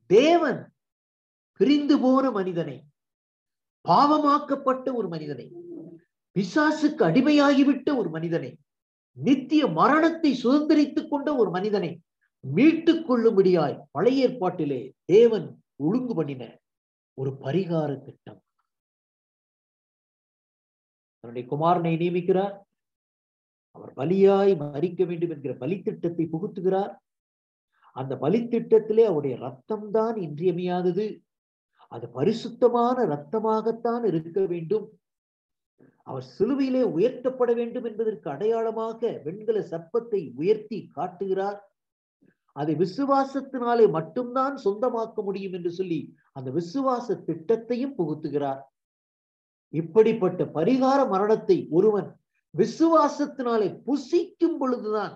தேவன் பிரிந்து போன மனிதனை பாவமாக்கப்பட்ட ஒரு மனிதனை பிசாசுக்கு அடிமையாகிவிட்ட ஒரு மனிதனை நித்திய மரணத்தை சுதந்திரித்துக் கொண்ட ஒரு மனிதனை மீட்டுக் கொள்ளும்படியாய் பழைய ஏற்பாட்டிலே தேவன் ஒழுங்கு பண்ணின ஒரு பரிகார திட்டம். தன்னுடைய குமாரனை நியமிக்கிறார். அவர் பலியாய் மறிக்க வேண்டும் என்கிற பலி திட்டத்தை புகுத்துகிறார். அந்த பலி திட்டத்திலே அவருடைய ரத்தம் தான் இன்றியமையாதது. அது பரிசுத்தமான ரத்தமாகத்தான் இருக்க வேண்டும். அவர் சிலுவையிலே உயர்த்தப்பட வேண்டும் என்பதற்கு அடையாளமாக வெண்கல சர்ப்பத்தை உயர்த்தி காட்டுகிறார். அதை விசுவாசத்தினாலே மட்டும்தான் சொந்தமாக்க முடியும் என்று சொல்லி அந்த விசுவாச திட்டத்தையும் புகுத்துகிறார். இப்படிப்பட்ட பரிகார மரணத்தை ஒருவன் விசுவாசத்தினாலே புசிக்கும் பொழுதுதான்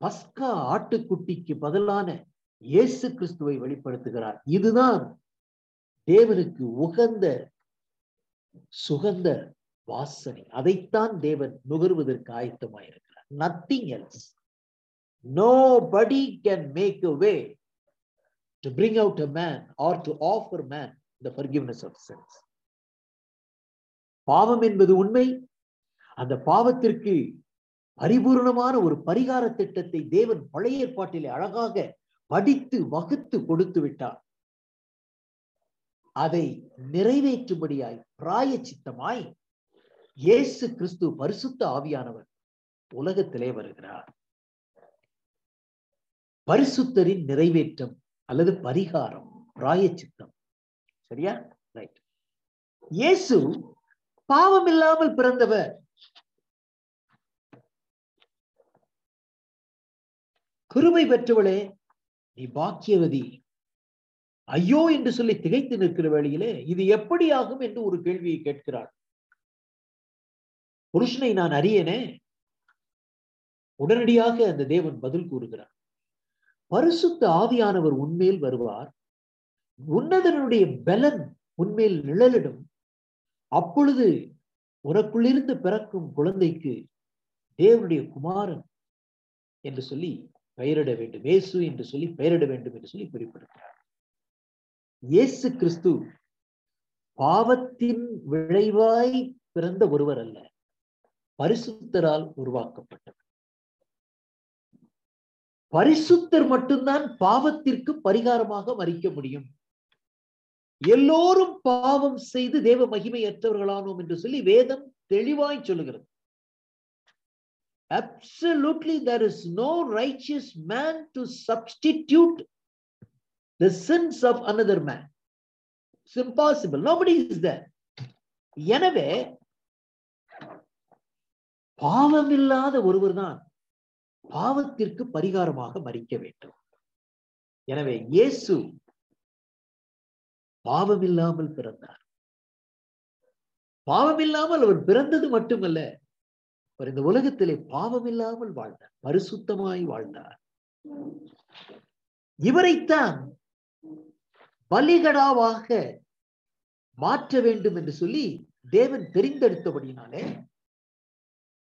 பஸ்கா ஆட்டுக்குட்டிக்கு பதிலான இயேசு கிறிஸ்துவை வெளிப்படுத்துகிறார். இதுதான் தேவனுக்கு உகந்த சுகந்த வாசனை. அதைத்தான் தேவன் நுகர்வதற்கு ஆயத்தமாயிருக்கிறார். Nothing else Nobody can make a way to bring out a man or to offer man the forgiveness of sins. பாவம் என்பது உண்மை. அந்த பாவத்திற்கு பரிபூர்ணமான ஒரு பரிகார திட்டத்தை தேவன் பழைய ஏற்பாட்டிலே அழகாக படித்து வகுத்து கொடுத்து விட்டார். அதை நிறைவேற்றும்படியாய் பிராய சித்தமாய் இயேசு கிறிஸ்து பரிசுத்த ஆவியானவர் உலகத்திலே வருகிறார். பரிசுத்தரின் நிறைவேற்றம் அல்லது பரிகாரம் பிராய சித்தம் சரியா? ரைட் இயேசு பாவம் இல்லாமல் பிறந்தவர். கிருமை பெற்றவளே நீ பாக்கியவதி. ஐயோ என்று சொல்லி திகைத்து நிற்கிற வேளையிலே இது எப்படி ஆகும் என்று ஒரு கேள்வியை கேட்கிறாள் புருஷனை நான் அறியனே? உடனடியாக அந்த தேவன் பதில் கூறுகிறார். பரிசுத்த ஆவியானவர் உன்மேல் வருவார். உன்னதனுடைய பலன் உன்மேல் நிழலிடும். அப்பொழுது உனக்குள்ளிருந்து பிறக்கும் குழந்தைக்கு தேவனுடைய குமாரன் என்று சொல்லி பெயரிட வேண்டும். இயேசு என்று சொல்லி பெயரிட வேண்டும் என்று சொல்லி குறிப்பிடுகிறார். இயேசு கிறிஸ்து பாவத்தின் விளைவாய் பிறந்த ஒருவர் அல்ல. பரிசுத்தரால் உருவாக்கப்பட்டவர். பரிசுத்தர் மட்டும்தான் பாவத்திற்கு பரிகாரமாக மறிக்க முடியும். எல்லோரும் பாவம் செய்து தேவ மகிமையற்றவர்களானோம் என்று சொல்லி வேதம் தெளிவாய் சொல்லுகிறது. Absolutely there is no righteous man to substitute the sins of another man. It's impossible. Nobody is there. எனவே பாவமில்லாத ஒருவர் தான் பாவத்திற்கு பரிகாரமாக மறிக்க வேண்டும். எனவே இயேசு பாவமில்லாமல் பிறந்தார். பாவமில்லாமல் அவர் பிறந்தது மட்டுமல்ல அவர் இந்த உலகத்திலே பாவமில்லாமல் வாழ்ந்தார் பரிசுத்தமாய் வாழ்ந்தார். இவரைத்தான் பலிகடாவாக மாற்ற வேண்டும் என்று சொல்லி தேவன் தெரிந்தெடுத்தபடினாலே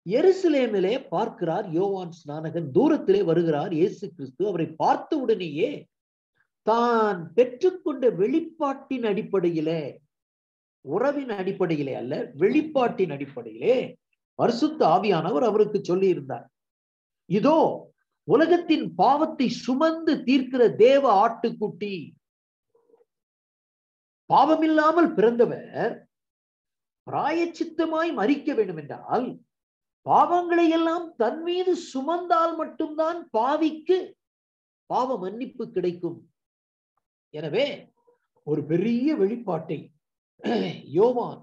எருசலேமிலே பார்க்கிறார் யோவான் ஸ்நானகன். தூரத்திலே வருகிறார் இயேசு கிறிஸ்து. அவரை பார்த்த உடனேயே தான் பெற்றுக்கொண்ட வெளிப்பாட்டின் அடிப்படையிலே உறவின் அடிப்படையிலே அல்ல வெளிப்பாட்டின் அடிப்படையிலே பரிசுத்த ஆவியானவர் அவருக்கு சொல்லி இருந்தார் இதோ உலகத்தின் பாவத்தை சுமந்து தீர்க்கிற தேவ ஆட்டுக்குட்டி. பாவமில்லாமல் பிறந்தவர் பிராயச்சித்தமாய் மறிக்க வேண்டும் என்றால் பாவங்களை எல்லாம் தன் மீது சுமந்தால் மட்டும்தான் பாவிக்கு பாவ மன்னிப்பு கிடைக்கும். எனவே ஒரு பெரிய வெளிப்பாட்டை யோவான்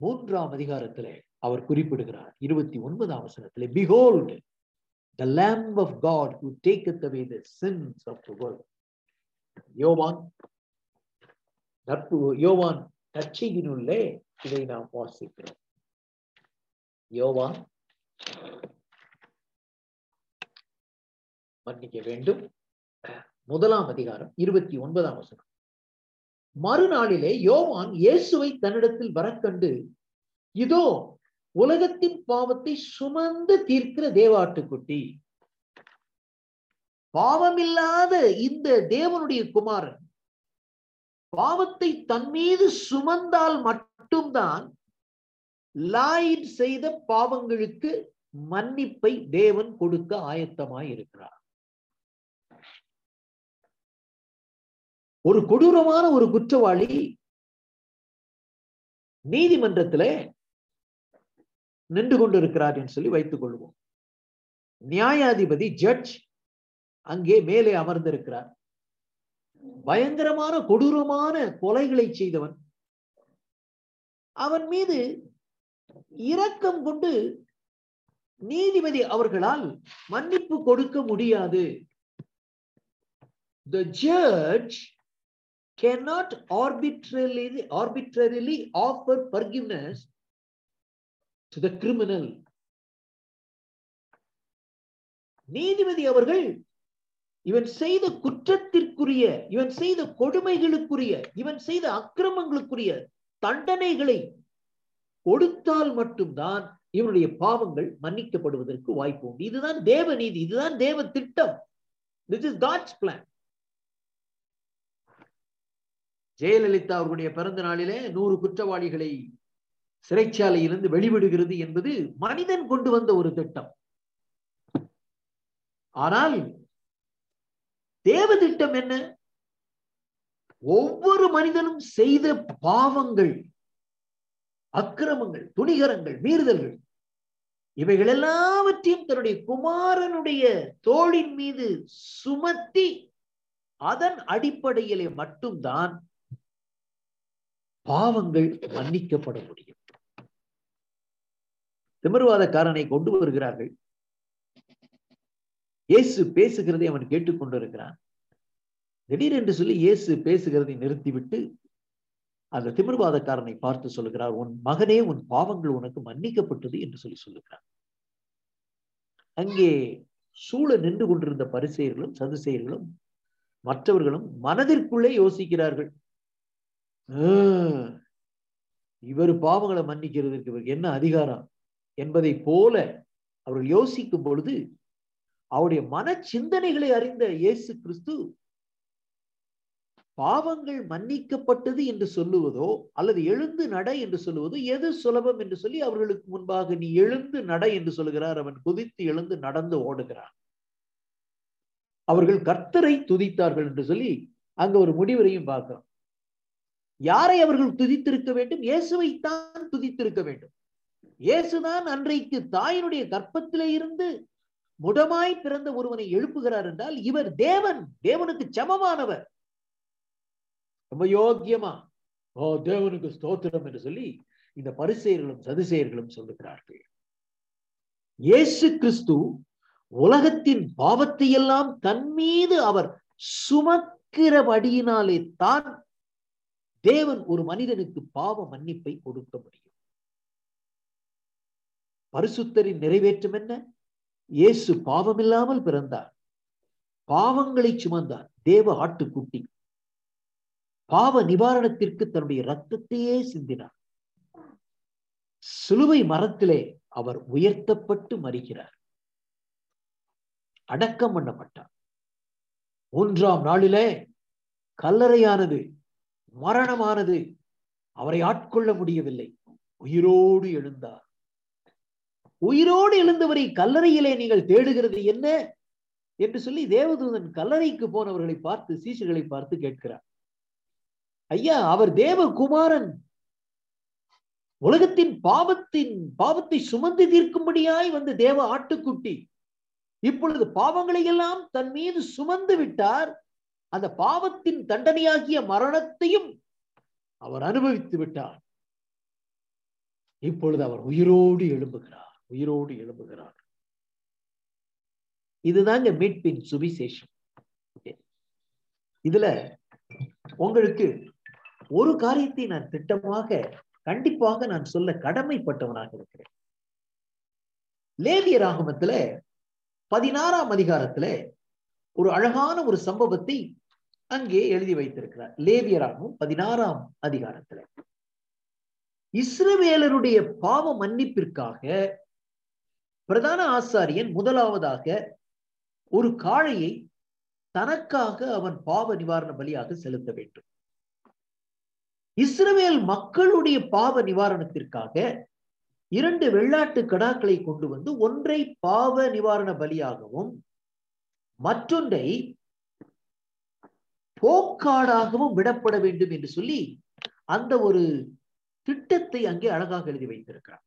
மூன்றாம் அதிகாரத்திலே அவர் குறிப்பிடுகிறார். இருபத்தி ஒன்பதாம் வசனத்திலே behold the lamb of God who take away the sins of the world யோவான் நட்பு யோவான் நற்செய்தினுள்ளே இதை நாம் வாசிக்கிறோம். யோவான் மன்னிக்க வேண்டும். முதலாம் அதிகாரம் இருபத்தி ஒன்பதாம் வசனம். மறுநாளிலே யோவான் இயேசுவை தன்னிடத்தில் வரக்கண்டு இதோ உலகத்தின் பாவத்தை சுமந்து தீர்க்கிற தேவாட்டுக்குட்டி. பாவமில்லாத இந்த தேவனுடைய குமாரன் பாவத்தை தன் மீது சுமந்தால் மட்டும்தான் லாயிட் செய்த பாவங்களுக்கு மன்னிப்பை தேவன் கொடுக்க ஆயத்தமாய் இருக்கிறார் ஒரு கொடூரமான ஒரு குற்றவாளி நீதிமன்றத்தில் நின்று கொண்டிருக்கிறார் என்று சொல்லி வைத்துக் கொள்வோம். நியாயாதிபதி ஜட்ஜ் அங்கே மேலே அமர்ந்திருக்கிறார். பயங்கரமான கொடூரமான கொலைகளை செய்தவன். அவன் மீது இரக்கம் கொண்டு நீதிபதி அவர்களால் மன்னிப்பு கொடுக்க முடியாது. The judge cannot arbitrarily arbitrarily offer forgiveness to the criminal. நீதிபதி அவர்கள் இவன் செய்த குற்றத்திற்குரிய இவன் செய்த கொடுமைகளுக்குரிய இவன் செய்த அக்கிரமங்களுக்குரிய தண்டனைகளை கொடுத்தால் மட்டும்தான் இவனுடைய பாவங்கள் மன்னிக்கப்படுவதற்கு வாய்ப்பு உண்டு. இதுதான் தேவ நீதி இதுதான் தேவ திட்டம். This is God's plan Jayalalitha அவர்களுடைய பிறந்த நாளிலே நூறு குற்றவாளிகளை சிறைச்சாலையிலிருந்து வெளிவிடுகிறது என்பது மனிதன் கொண்டு வந்த ஒரு திட்டம். ஆனால் தேவ திட்டம் என்ன? ஒவ்வொரு மனிதனும் செய்த பாவங்கள் அக்கிரமங்கள் துணிகரங்கள் மீறுதல்கள். இவைகள் எல்லாவற்றையும் தன்னுடைய குமாரனுடைய தோளின் மீது சுமத்தி அதன் அடிப்படையிலே மட்டும்தான் பாவங்கள் மன்னிக்கப்பட முடியும். திமிர்வாதக்காரனை கொண்டு வருகிறார்கள். இயேசு பேசுகிறதை அவன் கேட்டுக்கொண்டிருக்கிறான். திடீரென்று சொல்லி இயேசு பேசுகிறதை நிறுத்திவிட்டு அந்த திமிர்வாதக்காரனை பார்த்து சொல்லுகிறார் உன் மகனே உன் பாவங்கள் உனக்கு மன்னிக்கப்பட்டது என்று சொல்லி சொல்லுகிறார். அங்கே சூழ நின்று கொண்டிருந்த பரிசெயர்களும் சதுசெயர்களும் மற்றவர்களும் மனதிற்குள்ளே யோசிக்கிறார்கள். இவர் பாவங்களை மன்னிக்கிறதுக்கு இவருக்கு என்ன அதிகாரம்? என்பதை போல அவர்கள் யோசிக்கும் பொழுது அவருடைய மன சிந்தனைகளை அறிந்த இயேசு கிறிஸ்து பாவங்கள் மன்னிக்கப்பட்டது என்று சொல்லுவதோ அல்லது எழுந்து நட என்று சொல்லுவதோ எது சுலபம் என்று சொல்லி அவர்களுக்கு முன்பாக நீ எழுந்து நட என்று சொல்லுகிறார். அவன் குதித்து எழுந்து நடந்து ஓடுகிறான். அவர்கள் கர்த்தரை துதித்தார்கள் என்று சொல்லி அங்க ஒரு முடிவரையும் பார்க்கிறோம். யாரை அவர்கள் துதித்திருக்க வேண்டும்? இயேசுவைத்தான் துதித்திருக்க வேண்டும். இயேசுதான் அன்றைக்கு தாயினுடைய கற்பத்திலே இருந்து முடமாய் பிறந்த ஒருவனை எழுப்புகிறார் என்றால் இவர் தேவன். தேவனுக்கு சமமானவர். ரொம்ப யோக்கியமா ஓ தேவனுக்கு ஸ்தோத்திரம் என்று சொல்லி இந்த பரிசெயர்களும் சதுசெயர்களும் சொல்லுகிறார்கள். இயேசு கிறிஸ்து உலகத்தின் பாவத்தை எல்லாம் தன் மீது அவர் சுமக்கிறபடியினாலே தான் தேவன் ஒரு மனிதனுக்கு பாவ மன்னிப்பை கொடுக்க முடியும். பரிசுத்தரின் நிறைவேற்றம் என்ன? இயேசு பாவமில்லாமல் பிறந்தார். பாவங்களை சுமந்தார். தேவ ஆட்டுக்குட்டி. பாவ நிவாரணத்திற்கு தன்னுடைய ரத்தத்தையே சிந்தினார். சிலுவை மரத்திலே அவர் உயர்த்தப்பட்டு மறிக்கிறார் அடக்கம் பண்ணப்பட்டார். மூன்றாம் நாளிலே கல்லறையானது மரணமானது அவரை ஆட்கொள்ள முடியவில்லை. உயிரோடு எழுந்தார். உயிரோடு எழுந்தவரை கல்லறையிலே நீங்கள் தேடுகிறது என்ன? என்று சொல்லி தேவதூதன் கல்லறைக்கு போனவர்களை பார்த்து சீசர்களை பார்த்து கேட்கிறார். ஐயா அவர் தேவகுமாரன். உலகத்தின் பாவத்தின் பாவத்தை சுமந்து தீர்க்கும்படியாய் வந்த தேவ ஆட்டுக்குட்டி. இப்பொழுது பாவங்களை எல்லாம் தன் மீது சுமந்து விட்டார். அந்த பாவத்தின் தண்டனையாகிய மரணத்தையும் அவர் அனுபவித்து விட்டார். இப்பொழுது அவர் உயிரோடு எழும்புகிறார் உயிரோடு எழும்புகிறார். இதுதாங்க மீட்பின் சுவிசேஷம். இதுல உங்களுக்கு ஒரு காரியத்தை நான் திட்டமாக கண்டிப்பாக நான் சொல்ல கடமைப்பட்டவனாக இருக்கிறேன். லேவிய ராகமத்துல பதினாறாம் அதிகாரத்துல ஒரு அழகான ஒரு சம்பவத்தை அங்கே எழுதி வைத்திருக்கிறார். லேவியராகவும் பதினாறாம் அதிகாரத்துல. இஸ்ரவேலருடைய பாவ மன்னிப்பிற்காக பிரதான ஆசாரியன் முதலாவதாக ஒரு காளையை தனக்காக அவன் பாவ நிவாரண பலியாக செலுத்த வேண்டும். இஸ்ரவேல் மக்களுடைய பாவ நிவாரணத்திற்காக இரண்டு வெள்ளாட்டு கடாக்களை கொண்டு வந்து ஒன்றை பாவ நிவாரண பலியாகவும் மற்றொன்றை போக்காடாகவும் விடப்பட வேண்டும் என்று சொல்லி அந்த ஒரு திட்டத்தை அங்கே அழகாக எழுதி வைத்திருக்கிறார்.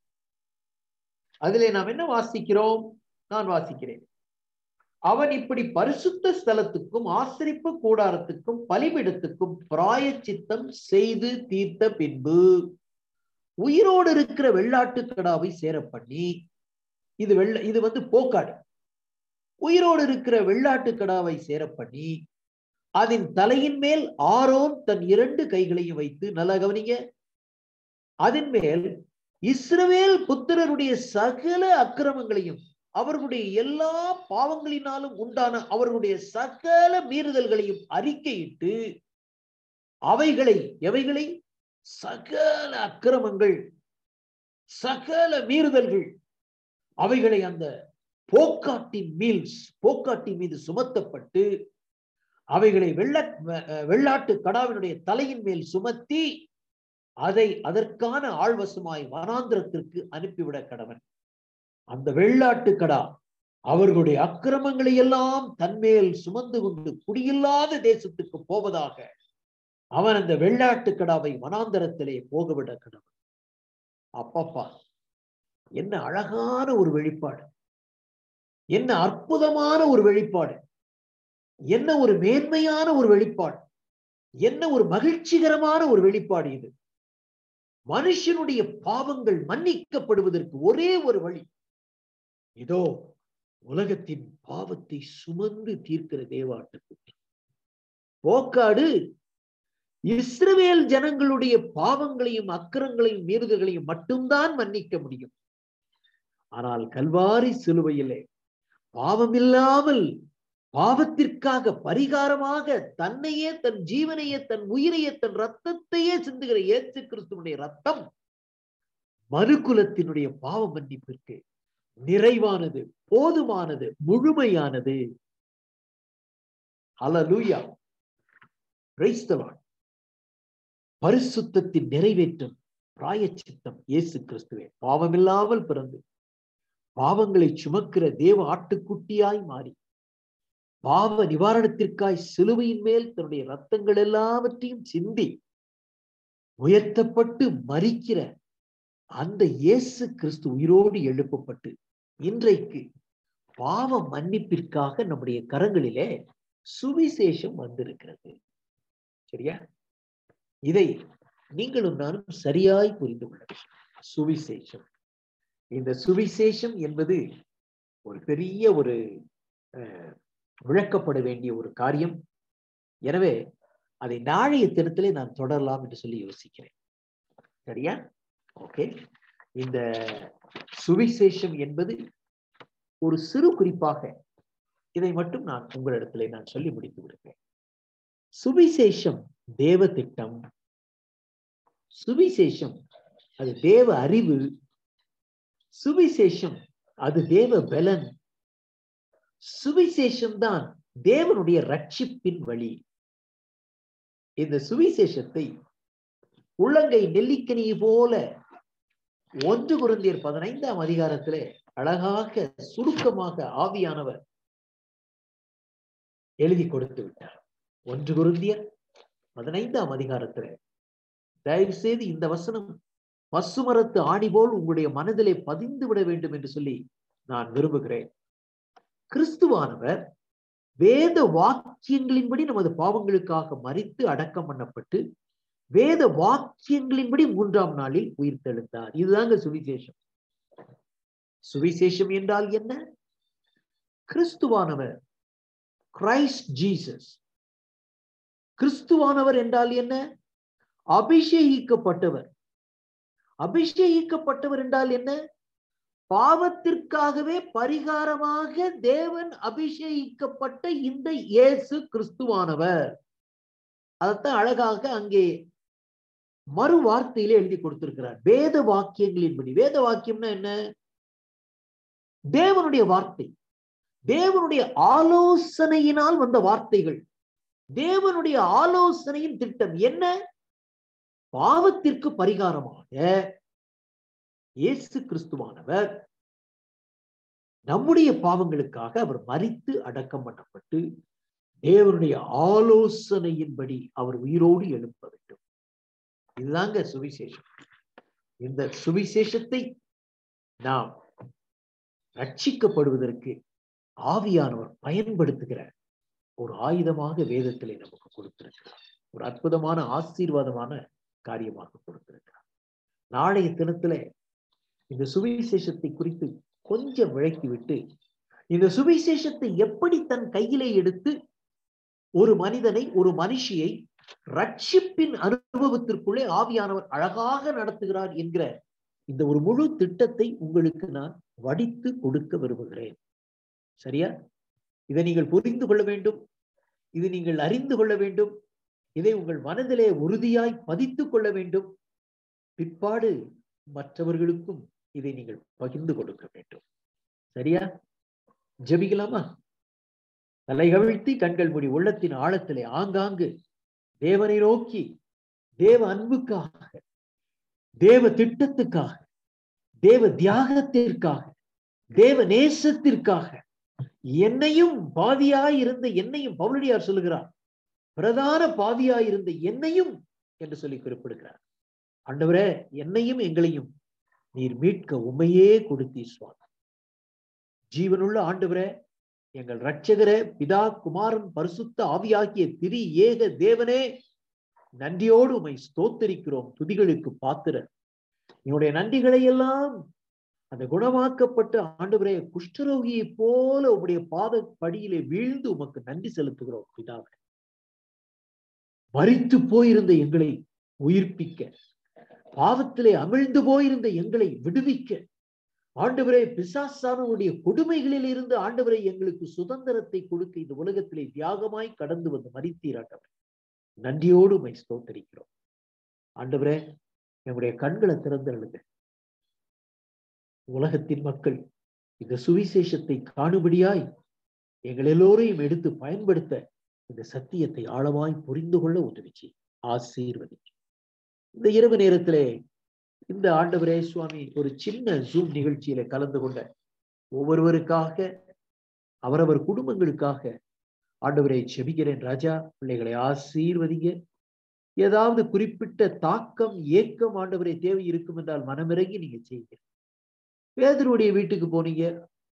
அதிலே நாம் என்ன வாசிக்கிறோம்? நான் வாசிக்கிறேன். அவன் இப்படி பரிசுத்த ஸ்தலத்துக்கும் ஆசிரிப்பு கூடாரத்துக்கும் பலிபிடத்துக்கும் பிராயச்சித்தம் செய்து தீர்த்த பின்பு உயிரோடு இருக்கிற வெள்ளாட்டு கடாவை சேர பண்ணி இது வெள்ள இது வந்து போக்காடு. உயிரோடு இருக்கிற வெள்ளாட்டு கடாவை சேர பண்ணி அதன் தலையின் மேல் ஆரோன் தன் இரண்டு கைகளையும் வைத்து நல்லா கவனிங்க அதன் மேல் இஸ்ரவேல் புத்திரருடைய சகல அக்கிரமங்களையும் அவர்களுடைய எல்லா பாவங்களினாலும் உண்டான அவர்களுடைய சகல மீறுதல்களையும் அறிக்கையிட்டு அவைகளை எவைகளை? சகல அக்கிரமங்கள் சகல மீறுதல்கள் அவைகளை அந்த போக்காட்டின் மீல்ஸ் போக்காட்டின் மீது சுமத்தப்பட்டு அவைகளை வெள்ள வெள்ளாட்டு கடாவினுடைய தலையின் மேல் சுமத்தி அதை அதற்கான ஆழ்வசமாய் வனாந்திரத்திற்கு அனுப்பிவிட கடவன். அந்த வெள்ளாட்டு கடா அவர்களுடைய அக்கிரமங்களை எல்லாம் தன்மேல் சுமந்து கொண்டு குடியில்லாத தேசத்துக்கு போவதாக அவன் அந்த வெள்ளாட்டு கடாவை வனாந்தரத்திலே போகவிட கடவன். அப்பப்பா என்ன அழகான ஒரு வெளிப்பாடு. என்ன அற்புதமான ஒரு வெளிப்பாடு. என்ன ஒரு மேன்மையான ஒரு வெளிப்பாடு. என்ன ஒரு மகிழ்ச்சிகரமான ஒரு வெளிப்பாடு இது. மனுஷனுடைய பாவங்கள் மன்னிக்கப்படுவதற்கு ஒரே ஒரு வழி. இதோ உலகத்தின் பாவத்தை சுமந்து தீர்க்கிற தேவாட்டுக்குட்டி போக்காடு இஸ்ரவேல் ஜனங்களுடைய பாவங்களையும் அக்கிரங்களையும் மீறுதல்களையும் மட்டும்தான் மன்னிக்க முடியும். ஆனால் கல்வாரி சிலுவையிலே பாவமில்லாமல் பாவத்திற்காக பரிகாரமாக தன்னையே தன் ஜீவனையே தன் உயிரையே தன் ரத்தத்தையே சிந்துகிற இயேசு கிறிஸ்துவனுடைய ரத்தம் மறுகுலத்தினுடைய பாவ மன்னிப்பிற்கு நிறைவானது போதுமானது முழுமையானது. அலலூயா praise பரிசுத்தத்தின் நிறைவேற்றும் பிராயச்சித்தம் இயேசு கிறிஸ்துவே பாவமில்லாமல் பிறந்து பாவங்களை சுமக்கிற தேவ ஆட்டுக்குட்டியாய் மாறி பாவ நிவாரணத்திற்காய் சிலுவையின் மேல் தன்னுடைய ரத்தங்கள் எல்லாவற்றையும் சிந்தி உயர்த்தப்பட்டு மறிக்கிற அந்த இயேசு கிறிஸ்து உயிரோடு எழுப்பப்பட்டு இன்றைக்கு பாவ மன்னிப்பிற்காக நம்முடைய கரங்களிலே சுவிசேஷம் வந்திருக்கிறது. சரியா? இதை நீங்களும் நானும் சரியாய் புரிந்து கொள்ள சுவிசேஷம். இந்த சுவிசேஷம் என்பது ஒரு பெரிய ஒரு விளக்கப்பட வேண்டிய ஒரு காரியம். எனவே அதை நாளைய தினத்திலே நான் தொடரலாம் என்று சொல்லி யோசிக்கிறேன். சரியா? ஓகே. இந்த சுவிசேஷம் என்பது ஒரு சிறு குறிப்பாக இதை மட்டும் நான் உங்களிடத்திலே நான் சொல்லி முடித்து விடுகிறேன். சுவிசேஷம் தேவ திட்டம். சுவிசேஷம் அது தேவ அறிவு. சுவிசேஷம் அது தேவ பலன். சுவிசேஷம் தான் தேவனுடைய ரட்சிப்பின் வழி. இந்த சுவிசேஷத்தை உள்ளங்கை நெல்லிக்கனி போல ஒன்று குருந்தியர் பதினைந்தாம் அதிகாரத்திலே அழகாக சுருக்கமாக ஆவியானவர் எழுதி கொடுத்து விட்டார். ஒன்று குருந்தியர் பதினைந்தாம் அதிகாரத்திலே தயவு செய்து இந்த வசனம் பசுமரத்து ஆணி போல் உங்களுடைய மனதிலே பதிந்து விட வேண்டும் என்று சொல்லி நான் விரும்புகிறேன். கிறிஸ்துவானவர் வேத வாக்கியங்களின்படி நமது பாவங்களுக்காக மறித்து அடக்கம் பண்ணப்பட்டு வேத வாக்கியங்களின்படி மூன்றாம் நாளில் உயிர் தெழுந்தார். இதுதாங்க சுவிசேஷம். சுவிசேஷம் என்றால் என்ன? கிறிஸ்துவானவர் கிரைஸ்ட் ஜீசஸ் கிறிஸ்துவானவர் என்றால் என்ன? அபிஷேகிக்கப்பட்டவர். அபிஷேகிக்கப்பட்டவர் என்றால் என்ன? பாவத்திற்காகவே பரிகாரமாக தேவன் அபிஷேகிக்கப்பட்ட இந்த இயேசு கிறிஸ்துவானவர். அதைத்தான் அழகாக அங்கே மறு வார்த்தையிலே எழுதி கொடுத்திருக்கிறார். வேத வாக்கியங்களின்படி வேத வாக்கியம்னா என்ன? தேவனுடைய வார்த்தை. தேவனுடைய ஆலோசனையினால் வந்த வார்த்தைகள். தேவனுடைய ஆலோசனையின் திட்டம் என்ன? பாவத்திற்கு பரிகாரமாக இயேசு கிறிஸ்துவானவர் நம்முடைய பாவங்களுக்காக அவர் மறித்து அடக்கம் பண்ணப்பட்டு தேவனுடைய ஆலோசனையின்படி அவர் உயிரோடு எழுப்ப வேண்டும். இதுதாங்க சுவிசேஷம். இந்த சுவிசேஷத்தை நாம் ரட்சிக்கப்படுவதற்கு ஆவியானவர் பயன்படுத்துகிற ஒரு ஆயுதமாக வேதத்திலே நமக்கு கொடுத்திருக்கிறார். ஒரு அற்புதமான ஆசீர்வாதமான காரியமாக கொடுத்திருக்கிறார். நாளைய தினத்துல இந்த சுவிசேஷத்தை குறித்து கொஞ்சம் விளக்கிவிட்டு இந்த சுவிசேஷத்தை எப்படி தன் கையிலே எடுத்து ஒரு மனிதனை ஒரு மனுஷியை ரட்சிப்பின் அனுபவத்திற்குள்ளே ஆவியானவர் அழகாக நடத்துகிறார் என்கிற இந்த ஒரு முழு திட்டத்தை உங்களுக்கு நான் வடித்து கொடுக்க விரும்புகிறேன். சரியா? இதை நீங்கள் புரிந்து கொள்ள வேண்டும். இது நீங்கள் அறிந்து கொள்ள வேண்டும். இதை உங்கள் மனதிலே உறுதியாய் பதித்துக் கொள்ள வேண்டும். பிற்பாடு மற்றவர்களுக்கும் இதை நீங்கள் பகிர்ந்து கொடுக்க வேண்டும். சரியா? ஜெபிக்கலாமா? தலை கவிழ்த்தி கண்கள் மூடி உள்ளத்தின் ஆழத்திலே ஆங்காங்கு தேவனை நோக்கி தேவ அன்புக்காக தேவ திட்டத்துக்காக தேவ தியாகத்திற்காக தேவ நேசத்திற்காக என்னையும் பாதியாயிருந்த இருந்த என்னையும் பவுலடியார் சொல்லுகிறார் பிரதான பாவியாய் இருந்த என்னையும் என்று சொல்லி குறிப்பிடுகிறார். ஆண்டவரே என்னையும் எங்களையும் நீர் மீட்க உமையே கொடுத்தீர் சுவாமி. ஜீவனுள்ள ஆண்டவரே எங்கள் ரட்சகரே பிதா குமாரன் பரிசுத்த ஆவியாகிய திரி ஏக தேவனே நன்றியோடு உமை ஸ்தோத்தரிக்கிறோம் துதிகளுக்கு பாத்திர என்னுடைய நன்றிகளை எல்லாம் அந்த குணமாக்கப்பட்ட ஆண்டவரே குஷ்டரோகியை போல உம்முடைய பாத படியிலே வீழ்ந்து உமக்கு நன்றி செலுத்துகிறோம் பிதாவே. மறித்து போயிருந்த எங்களை உயிர்ப்பிக்க பாவத்திலே அமிழ்ந்து போயிருந்த எங்களை விடுவிக்க ஆண்டவரே பிசாசானவருடைய கொடுமைகளில் இருந்து ஆண்டவரை எங்களுக்கு சுதந்திரத்தை கொடுக்க இந்த உலகத்திலே தியாகமாய் கடந்து வந்து மறித்தீர் ஆண்டவர் நன்றியோடு மை ஸ்தோத்தரிக்கிறோம். ஆண்டவரே எங்களுடைய கண்களை திறந்தருளுங்க உலகத்தின் மக்கள் இந்த சுவிசேஷத்தை காணுபடியாய் எங்கள் எல்லோரையும் எடுத்து பயன்படுத்த இந்த சத்தியத்தை ஆழமாய் புரிந்து கொள்ள உதவிச்சு ஆசீர்வதி இந்த இரவு நேரத்திலே இந்த ஆண்டவரே சுவாமி ஒரு சின்ன ஜூம் நிகழ்ச்சியில கலந்து கொண்ட ஒவ்வொருவருக்காக அவரவர் குடும்பங்களுக்காக ஆண்டவரை செபிக்கிறேன் ராஜா. பிள்ளைகளை ஆசீர்வதிங்க. ஏதாவது குறிப்பிட்ட தாக்கம் ஏக்கம் ஆண்டவரை தேவை இருக்கும் என்றால் மனமிறங்கி நீங்க செய்யுங்க. பேதருடைய வீட்டுக்கு போனீங்க.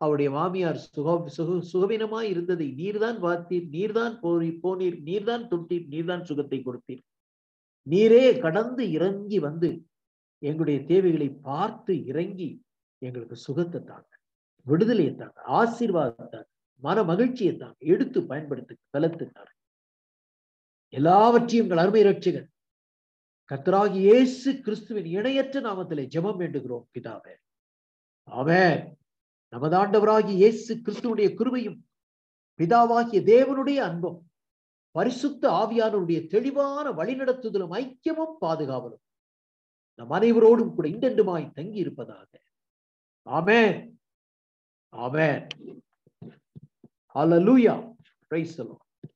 அவருடைய மாமியார் சுக சுக சுகவீனமாய் இருந்ததை நீர்தான் பார்த்தீர் நீர்தான் போரி போனீர் நீர்தான் தொட்டீர் நீர்தான் சுகத்தை கொடுத்தீர். நீரே கடந்து இறங்கி வந்து எங்களுடைய தேவைகளை பார்த்து இறங்கி எங்களுக்கு சுகத்தை தாங்க. விடுதலையை தாங்க. ஆசீர்வாதத்தை மன மகிழ்ச்சியை தாங்க. எடுத்து பயன்படுத்து பலத்துனார் எல்லாவற்றையும் எங்கள் அருமை ரட்சகன் கத்தராகி இயேசு கிறிஸ்துவின் இணையற்ற நாமத்திலே ஜெபம் வேண்டுகிறோம் பிதாவே. அவன் நமது இயேசு கிறிஸ்துவனுடைய கிருபையும் பிதாவாகிய தேவனுடைய அன்பும் பரிசுத்த ஆவியானவருடைய தெளிவான வழிநடத்துதலும் ஐக்கியமும் பாதுகாவலும். நம் அனைவரோடும் கூட இண்டெண்டுமாய் தங்கி இருப்பதாக ஆமே ஆமே ஹalleluya பிரைஸ் the